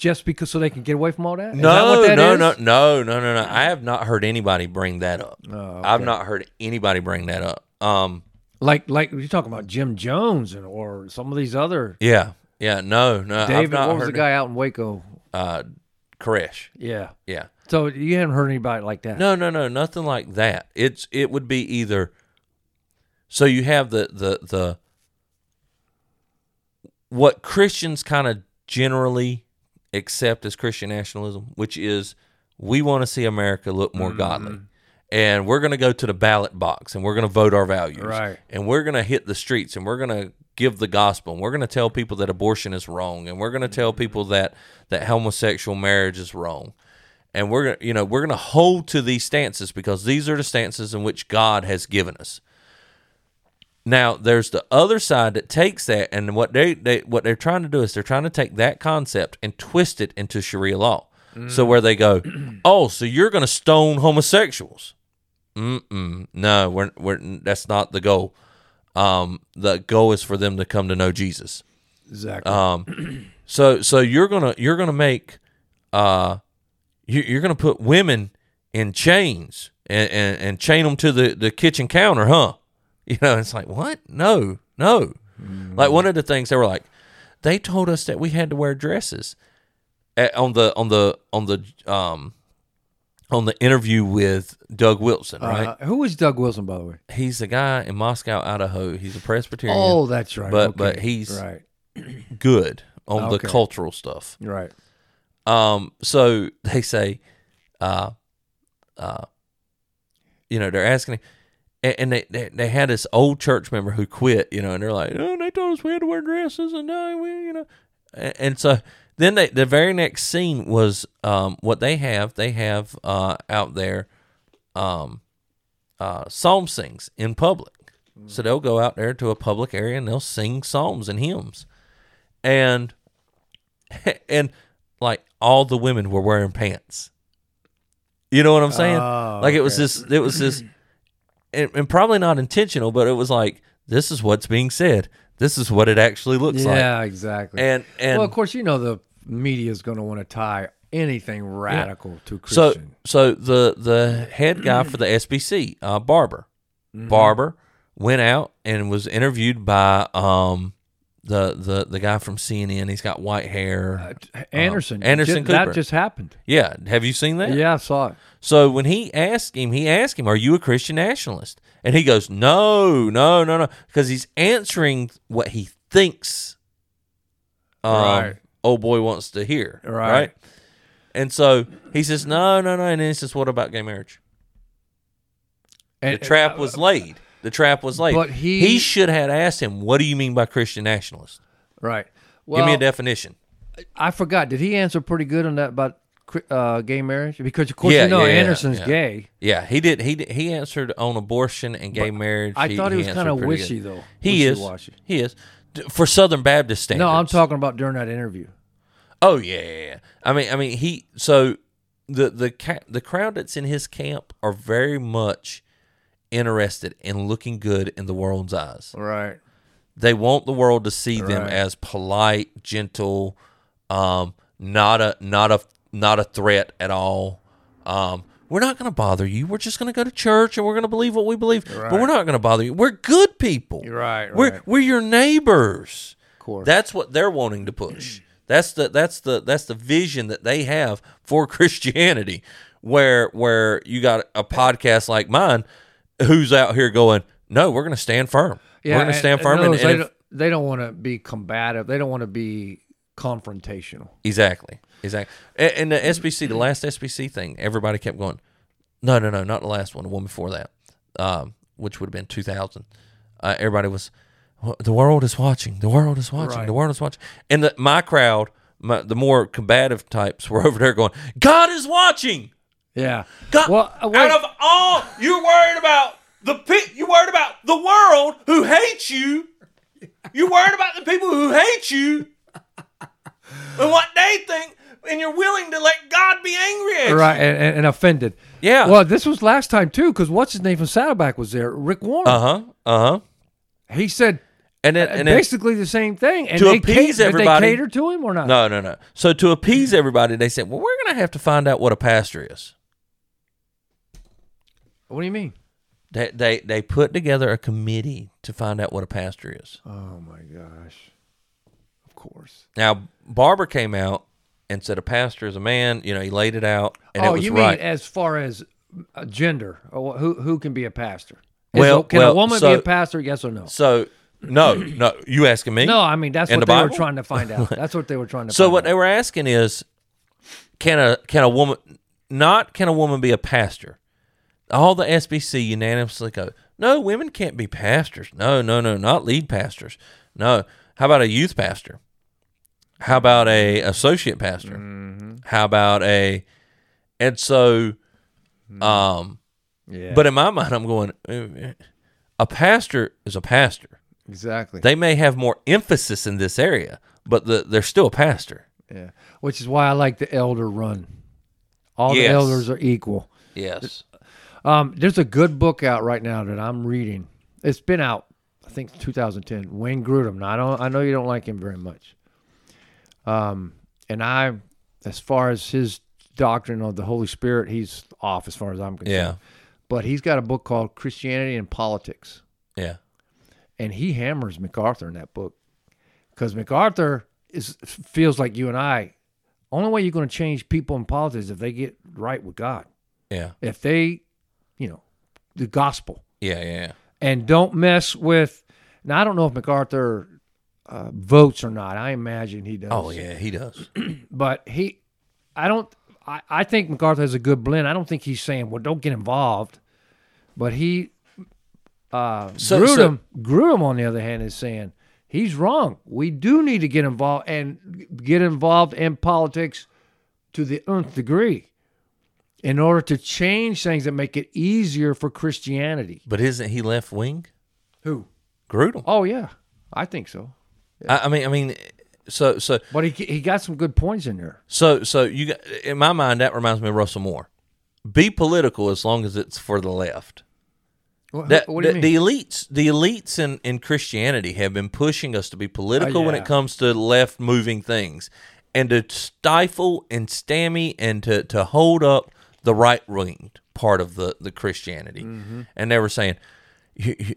S2: just because so they can get away from all that? Is that
S1: No,
S2: what that
S1: no,
S2: is?
S1: no, no, no, no, no. I have not heard anybody bring that up.
S2: Oh,
S1: I've
S2: okay.
S1: not heard anybody bring that up. Um,
S2: Like like you're talking about Jim Jones and or some of these other
S1: yeah, yeah, no, no. I've
S2: David.
S1: not
S2: What was the
S1: heard
S2: guy out in Waco?
S1: Uh, Koresh.
S2: Yeah.
S1: Yeah.
S2: So you haven't heard anybody like that?
S1: No, no, no, nothing like that. It's it would be either. So you have the the the what Christians kind of generally accept as Christian nationalism, which is we want to see America look more mm-hmm. godly. And we're going to go to the ballot box and we're going to vote our values.
S2: Right.
S1: And we're going to hit the streets and we're going to give the gospel and we're going to tell people that abortion is wrong and we're going to tell mm-hmm. people that that homosexual marriage is wrong and we're gonna you know we're gonna hold to these stances because these are the stances in which God has given us. Now there's the other side that takes that and what they, they what they're trying to do is they're trying to take that concept and twist it into Sharia law. So where they go, oh, so you're gonna stone homosexuals? Mm-mm. No, we're we're that's not the goal. Um, the goal is for them to come to know Jesus.
S2: Exactly.
S1: Um, so so you're gonna you're gonna make uh you, you're gonna put women in chains and, and, and chain them to the, the kitchen counter, huh? You know, it's like what? No, no. Like one of the things they were like, they told us that we had to wear dresses At, on the on the on the um on the interview with Doug Wilson, right?
S2: Uh, who was Doug Wilson, by the way?
S1: He's the guy in Moscow, Idaho. He's a Presbyterian.
S2: Oh, that's right.
S1: But-
S2: okay.
S1: but he's-
S2: right.
S1: good on
S2: Okay.
S1: the cultural stuff.
S2: Right.
S1: Um, so they say, uh, uh, you know, they're asking, and, and they, they they had this old church member who quit, you know, and they're like, oh, they told us we had to wear dresses, and now we, you know, and, and so then they the very next scene was um what they have they have uh out there, um, uh psalm sings in public. So they'll go out there to a public area and they'll sing psalms and hymns, and and like all the women were wearing pants. You know what I'm saying?
S2: Oh,
S1: like it was
S2: okay.
S1: this, it was this, and, and probably not intentional, but it was like this is what's being said. This is what it actually looks like.
S2: Yeah, exactly.
S1: And and
S2: well, of course, you know the media is going to want to tie anything radical to
S1: so
S2: Christian.
S1: so the the head guy for the SBC, uh, Barber,
S2: Mm-hmm.
S1: Barber went out and was interviewed by um the the the guy from CNN. He's got white hair.
S2: Uh, um, Anderson.
S1: Anderson
S2: ju- that just happened.
S1: yeah, have you seen that?
S2: Yeah, I saw it.
S1: So when he asked him, he asked him, "Are you a Christian nationalist?" And he goes, "No, no, no, no," because he's answering what he thinks. Um,
S2: Right.
S1: Old boy wants to hear.
S2: Right.
S1: Right. And so he says, "No, no, no," and then he says, "What about gay marriage?"
S2: And,
S1: The trap uh, was laid. The trap was laid.
S2: But he-
S1: he should have asked him, "What do you mean by Christian nationalist?
S2: right. Well,
S1: Give me a definition."
S2: I forgot. Did he answer pretty good on that about uh, gay marriage? Because of course
S1: Yeah,
S2: you know
S1: yeah,
S2: Anderson's
S1: yeah.
S2: gay.
S1: Yeah, he did. He did, he answered on abortion and gay marriage.
S2: I thought he was kind of
S1: pretty good.
S2: though.
S1: He is. He is for Southern Baptist standards.
S2: No, I'm talking about during that interview.
S1: Oh yeah. I mean, I mean, he. So the the ca- the crowd that's in his camp are very much interested in looking good in the world's eyes.
S2: Right.
S1: They want the world to see them
S2: Right.
S1: as polite, gentle, um, not a not a not a threat at all. Um, we're not going to bother you. We're just going to go to church and we're going to believe what we believe. But we're not going to bother you. We're good people.
S2: You're right,
S1: We're we're your neighbors.
S2: Of course.
S1: That's what they're wanting to push. That's the that's the that's the vision that they have for Christianity. Where where you got a podcast like mine, who's out here going, no, we're going to stand firm. Yeah, we're going to stand firm. And, and
S2: they,
S1: if-
S2: don't, they don't want to be combative. They don't want to be confrontational.
S1: exactly, exactly. And, and the SBC, the last SBC thing, everybody kept going, no, no, no, not the last one, the one before that, um, which would have been 2000. Uh, everybody was, the world is watching, the world is watching,
S2: Right.
S1: the world is watching. And the, my crowd, my, the more combative types, were over there going, God is watching.
S2: Yeah.
S1: God,
S2: well, uh,
S1: out of all, you're worried about the pe- you worried about the world who hates you. You're worried about the people who hate you and what they think, and you're willing to let God be angry at you.
S2: right, and, and, and offended.
S1: Yeah.
S2: Well, this was last time too, because what's his name from Saddleback was there, Rick Warren.
S1: Uh huh. Uh huh.
S2: he said
S1: And then, and then
S2: basically the same thing. And
S1: To
S2: they
S1: appease everybody-
S2: they cater to him or not?
S1: no, no, no. So to appease everybody, they said, "Well, we're going to have to find out what a pastor is."
S2: What do you mean?
S1: They they they put together a committee to find out what a pastor is.
S2: Oh my gosh! Of course.
S1: Now, Barber came out and said a pastor is a man. You know, he laid it out, and
S2: oh,
S1: it was
S2: you
S1: right.
S2: mean as far as uh, gender? Who who can be a pastor? Is
S1: Well-
S2: a- can
S1: well,
S2: a woman
S1: so-
S2: be a pastor? Yes or no?
S1: So no, no, you asking me?
S2: No, I mean that's
S1: In
S2: what
S1: the
S2: they were trying to find out. That's what they were trying to.
S1: So
S2: find
S1: what
S2: out.
S1: they were asking is, can a can a woman not can a woman be a pastor? All the SBC unanimously go, no, women can't be pastors. No, no, no, not lead pastors. No. How about a youth pastor? How about a associate pastor?
S2: Mm-hmm.
S1: How about a and so um
S2: Yeah.
S1: but in my mind I'm going eh, a pastor is a pastor.
S2: exactly.
S1: They may have more emphasis in this area, but the, they're still a pastor.
S2: yeah. Which is why I like the elder run. All the elders are equal.
S1: Yes.
S2: Um, there's a good book out right now that I'm reading. It's been out, I think, 2010. Wayne Grudem. Now, I don't. I know you don't like him very much. Um, and I, as far as his doctrine of the Holy Spirit, he's off as far as I'm concerned.
S1: Yeah.
S2: But he's got a book called Christianity and Politics,
S1: Yeah.
S2: and he hammers MacArthur in that book because MacArthur is feels like you and I. Only way you're going to change people in politics is if they get right with God.
S1: Yeah.
S2: If they, you know, the gospel
S1: Yeah. Yeah. yeah.
S2: and don't mess with. Now I don't know if MacArthur uh, votes or not. I imagine he does.
S1: Oh yeah, he does.
S2: but he, I don't. I, I think MacArthur has a good blend. I don't think he's saying, "Well, don't get involved," but he, uh,
S1: So-
S2: Grudem, Grudem, on the other hand, is saying he's wrong. We do need to get involved and get involved in politics to the nth degree in order to change things that make it easier for Christianity.
S1: But isn't he left wing?
S2: Who?
S1: Grudem.
S2: Oh yeah, I think so.
S1: I, I mean, I mean, so so
S2: But he he got some good points in there.
S1: so so you got in my mind that reminds me of Russell Moore. Be political as long as it's for the left.
S2: What,
S1: That,
S2: what do you
S1: the,
S2: mean?
S1: the elites, the elites in, in Christianity have been pushing us to be political oh, when
S2: Oh, yeah.
S1: it comes to left moving things, and to stifle and stammy and to, to hold up the right wing part of the the Christianity.
S2: Mm-hmm.
S1: And they were saying, "You- you-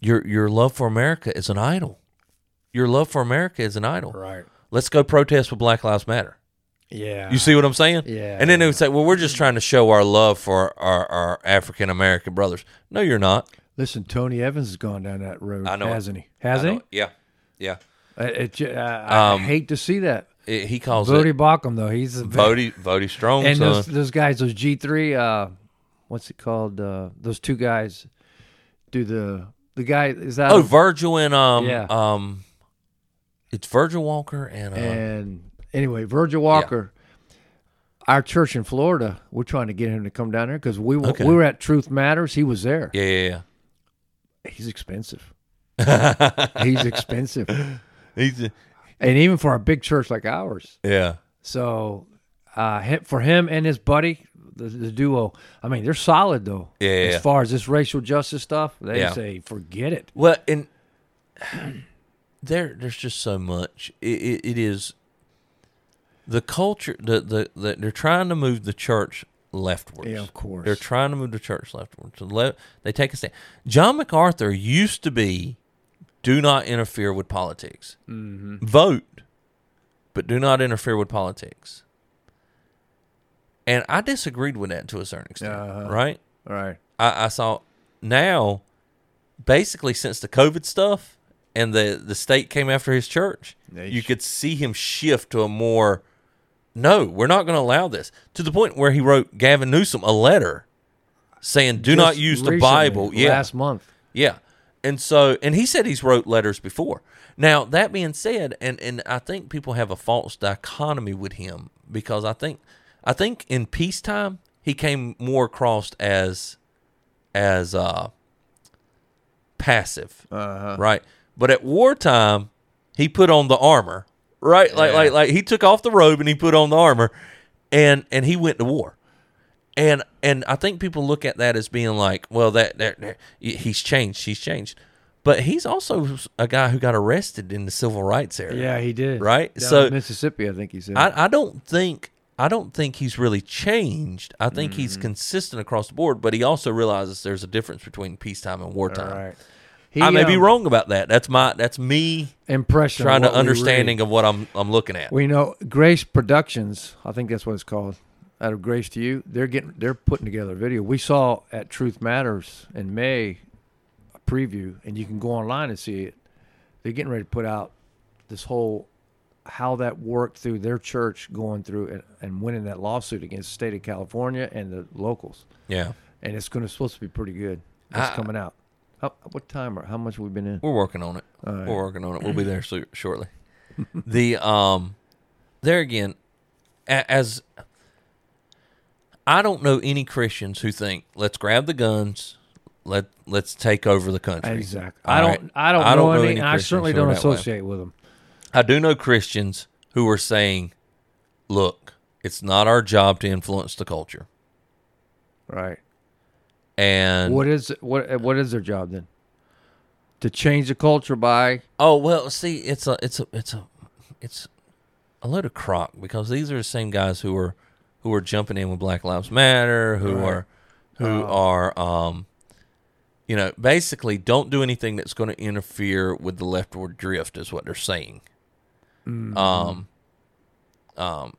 S1: your your love for America is an idol. Your love for America is an idol.
S2: right.
S1: Let's go protest with Black Lives Matter.
S2: Yeah.
S1: You see what I'm saying?
S2: Yeah,
S1: And then they would say, "Well, we're just trying to show our love for our, our African American brothers." No, you're not.
S2: Listen, Tony Evans has gone down that road,
S1: I know it.
S2: hasn't he? Hasn't he?
S1: Yeah, yeah.
S2: It ju- uh, I
S1: Um,
S2: hate to see that.
S1: It- he calls
S2: Voddie
S1: it
S2: Baucham, though, he's a
S1: Voddie Voddie Strong
S2: and
S1: son.
S2: those those guys, those G three, uh, what's it called? Uh, those two guys do the the guy is that
S1: oh, Virgil and um
S2: Yeah.
S1: um, it's Virgil Walker and uh,
S2: and anyway, Virgil Walker. Our church in Florida, we're trying to get him to come down there because we were,
S1: Okay.
S2: we were at Truth Matters. He was there.
S1: yeah, yeah, yeah.
S2: He's expensive. He's expensive,
S1: He's
S2: and even for a big church like ours.
S1: yeah.
S2: So, uh, for him and his buddy, the, the duo. I mean, they're solid though.
S1: Yeah,
S2: As
S1: yeah.
S2: far as this racial justice stuff, they
S1: Yeah.
S2: say forget it.
S1: Well, and there, there's just so much. It, it, it is the culture. The, the the they're trying to move the church leftwards.
S2: Yeah, of course.
S1: They're trying to move the church leftwards. So le- they take a stand. John MacArthur used to be, do not interfere with politics.
S2: Mm-hmm.
S1: Vote, but do not interfere with politics. And I disagreed with that to a certain extent,
S2: Uh-huh.
S1: right?
S2: Right.
S1: I, I saw now, basically since the COVID stuff and the the state came after his church,
S2: They
S1: you could see him shift to a more, no, we're not going to allow this. To the point where he wrote Gavin Newsom a letter saying, "Do not
S2: Just
S1: use the Bible." Yeah,
S2: Last month.
S1: yeah. And so, and he said he's wrote letters before. Now, that being said, and and I think people have a false dichotomy with him because I think I think in peacetime he came more across as as uh passive,
S2: Uh-huh.
S1: right? But at wartime, he put on the armor, right? Like
S2: Yeah.
S1: like like he took off the robe and he put on the armor, and and he went to war. And and I think people look at that as being like, well, that, that, that he's changed, he's changed, but he's also a guy who got arrested in the civil rights era.
S2: Yeah, he did.
S1: Right?
S2: Down
S1: So-
S2: in Mississippi, I think he said.
S1: I, I don't think I don't think he's really changed. I think he's
S2: Mm-hmm.
S1: consistent across the board, but he also realizes there's a difference between peacetime and wartime.
S2: right. He,
S1: I may be
S2: um,
S1: wrong about that. That's my that's me
S2: Impression.
S1: trying to understanding of what I'm I'm looking at.
S2: We know Grace Productions. I think that's what it's called. Out of Grace to You, they're getting they're putting together a video. We saw at Truth Matters in May a preview, and you can go online and see it. They're getting ready to put out this whole how that worked through their church going through and, and winning that lawsuit against the state of California and the locals.
S1: yeah,
S2: And it's going to supposed to be pretty good. It's
S1: I-
S2: coming out. How, what time or how much have we been in?
S1: we're working on it.
S2: Right.
S1: We're working on it. We'll be there so, shortly. the um, there again, as I don't know any Christians who think let's grab the guns, let let's take over the country.
S2: Exactly. I don't.
S1: right?
S2: I don't
S1: I
S2: know
S1: don't know
S2: any.
S1: any
S2: I certainly don't associate with them.
S1: I do know Christians who are saying, look, it's not our job to influence the culture.
S2: Right.
S1: And
S2: What is what? What is their job then? To change the culture by
S1: oh well, see, it's a it's a it's a it's a load of crock because these are the same guys who are who are jumping in with Black Lives Matter, who
S2: Right.
S1: are who
S2: Oh.
S1: are um you know, basically don't do anything that's going to interfere with the leftward drift is what they're saying.
S2: Mm-hmm.
S1: Um um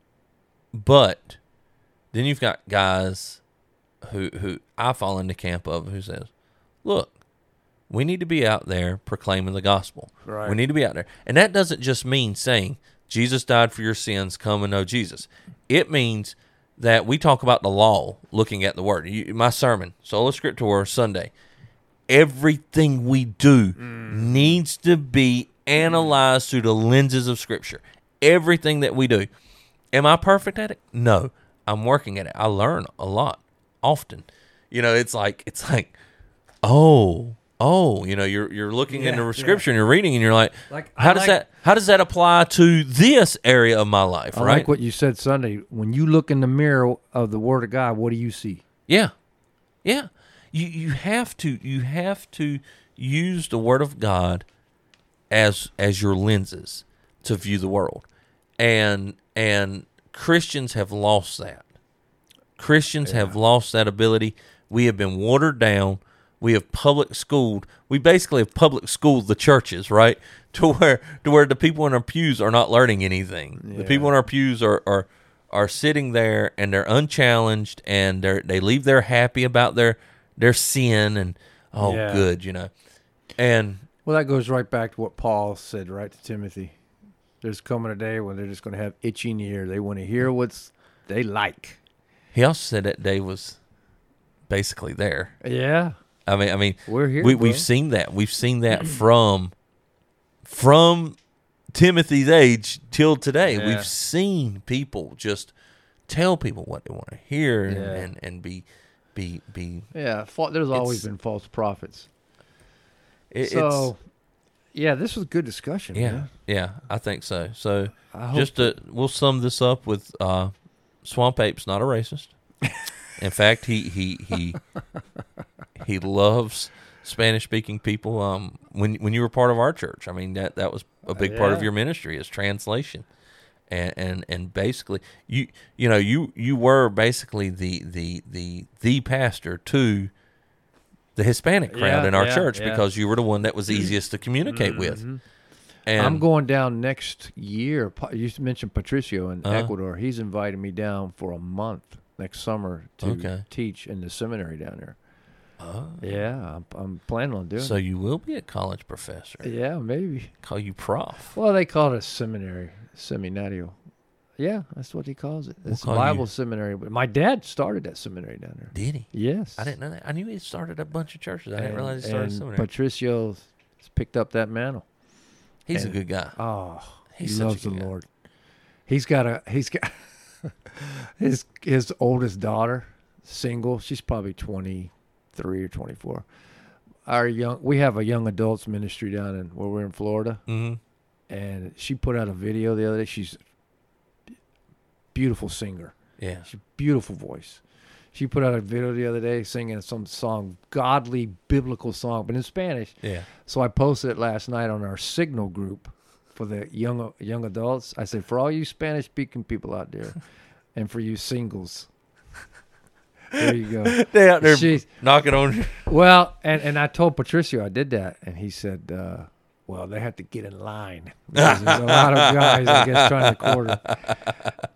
S1: but then you've got guys who who I fall in the camp of who says, "Look, we need to be out there proclaiming the gospel.
S2: Right.
S1: We need to be out there." And that doesn't just mean saying Jesus died for your sins, come and know Jesus. It means that we talk about the law, looking at the word. You, my sermon, Sola Scriptura, Sunday. Everything we do mm. needs to be analyzed through the lenses of Scripture. Everything that we do. Am I perfect at it? No. I'm working at it. I learn a lot often. You know, it's like it's like, oh, oh, you know, you're you're looking
S2: Yeah,
S1: into
S2: yeah.
S1: scripture and you're reading and you're like,
S2: Like, I
S1: how does
S2: like-
S1: that how does that apply to this area of my life?
S2: I
S1: right?
S2: like what you said Sunday. When you look in the mirror of the Word of God, what do you see?
S1: Yeah. Yeah. You you have to you have to use the word of God as as your lenses to view the world. And and Christians have lost that. Christians have lost that ability. We have been watered down. We have public schooled. We basically have public schooled the churches, right? To where to where the people in our pews are not learning anything. The people in our pews are are are sitting there and they're unchallenged and they they leave there happy about their their sin and oh
S2: Yeah.
S1: good, you know. And
S2: Well, that goes right back to what Paul said, right to Timothy. There's coming a day when they're just going to have itching ear. They want to hear what's they like.
S1: he also said that day was basically there.
S2: Yeah,
S1: I mean I mean
S2: we're here.
S1: We, we've seen that. We've seen that from from Timothy's age till today.
S2: Yeah.
S1: We've seen people just tell people what they want to hear and,
S2: Yeah.
S1: and, and be be be.
S2: Yeah, there's always been false prophets.
S1: It,
S2: so, yeah, this was a good discussion.
S1: yeah,
S2: man.
S1: yeah, I think so. So just to we'll sum this up with uh, Swamp Ape's not a racist. In fact, he he he he loves Spanish speaking people. Um, when when you were part of our church, I mean that that was a big part of your ministry is translation, and and and basically you you know you you were basically the the the the pastor to the Hispanic crowd
S2: Yeah,
S1: in our
S2: yeah,
S1: church
S2: yeah. Mm-hmm.
S1: because you were the one that was easiest to communicate with. And
S2: I'm going down next year. You mentioned Patricio in
S1: Uh-huh.
S2: Ecuador. He's invited me down for a month next summer to
S1: Okay.
S2: teach in the seminary down there.
S1: Oh.
S2: Yeah, I'm, I'm planning on doing
S1: So
S2: it.
S1: you will be a college professor.
S2: Yeah, maybe.
S1: Call you prof.
S2: Well, they call it a seminary, seminario. Yeah, that's what he calls it. It's a
S1: call
S2: Bible
S1: you-
S2: seminary. But my dad started that seminary down there.
S1: Did he?
S2: Yes,
S1: I didn't know that. I knew he started a bunch of churches. I didn't realize he started a seminary.
S2: Patricio picked up that mantle.
S1: He's a good guy.
S2: Oh,
S1: He's
S2: he loves the
S1: guy.
S2: Lord. He's got a he's got his his oldest daughter, single. She's probably twenty three or twenty four. Our young we have a young adults ministry down in where we're in Florida,
S1: Mm-hmm.
S2: and she put out a video the other day. She's a beautiful singer.
S1: Yeah.
S2: She's a beautiful voice. She put out a video the other day singing some song, godly biblical song, but in Spanish.
S1: Yeah.
S2: So I posted it last night on our Signal group for the young young adults. I said, for all you Spanish speaking people out there, and for you singles, there you go.
S1: They out there
S2: She's-
S1: knocking on.
S2: Well, and and I told Patricio I did that, and he said, uh, "Well, they have to get in line. There's a lot of guys, I guess, trying to quarter."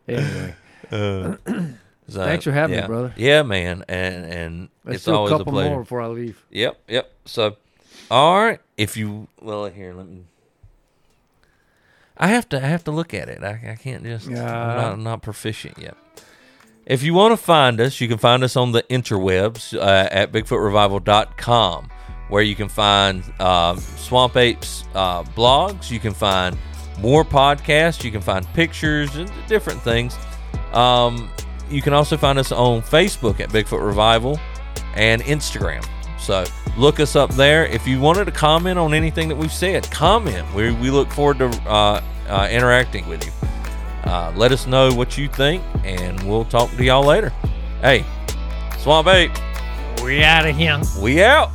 S2: Anyway,
S1: So,
S2: Thanks for having me, brother.
S1: Yeah, man, and and
S2: let's
S1: it's
S2: do a
S1: always a
S2: couple
S1: pleasure.
S2: more before I leave.
S1: Yep, yep. So, all right. If you well, here, let me. I have to. I have to look at it. I, I can't just. I'm,
S2: Yeah.
S1: not, I'm not proficient yet. If you want to find us, you can find us on the interwebs uh, at BigfootRevival.com, where you can find uh, Swamp Apes uh, blogs. You can find more podcasts. You can find pictures and different things. Um, you can also find us on Facebook at Bigfoot Revival and Instagram. So look us up there. If you wanted to comment on anything that we've said, comment. We, we look forward to uh, uh, interacting with you. Uh, let us know what you think, and we'll talk to y'all later. Hey, Swamp Ape,
S2: We out of here.
S1: we out.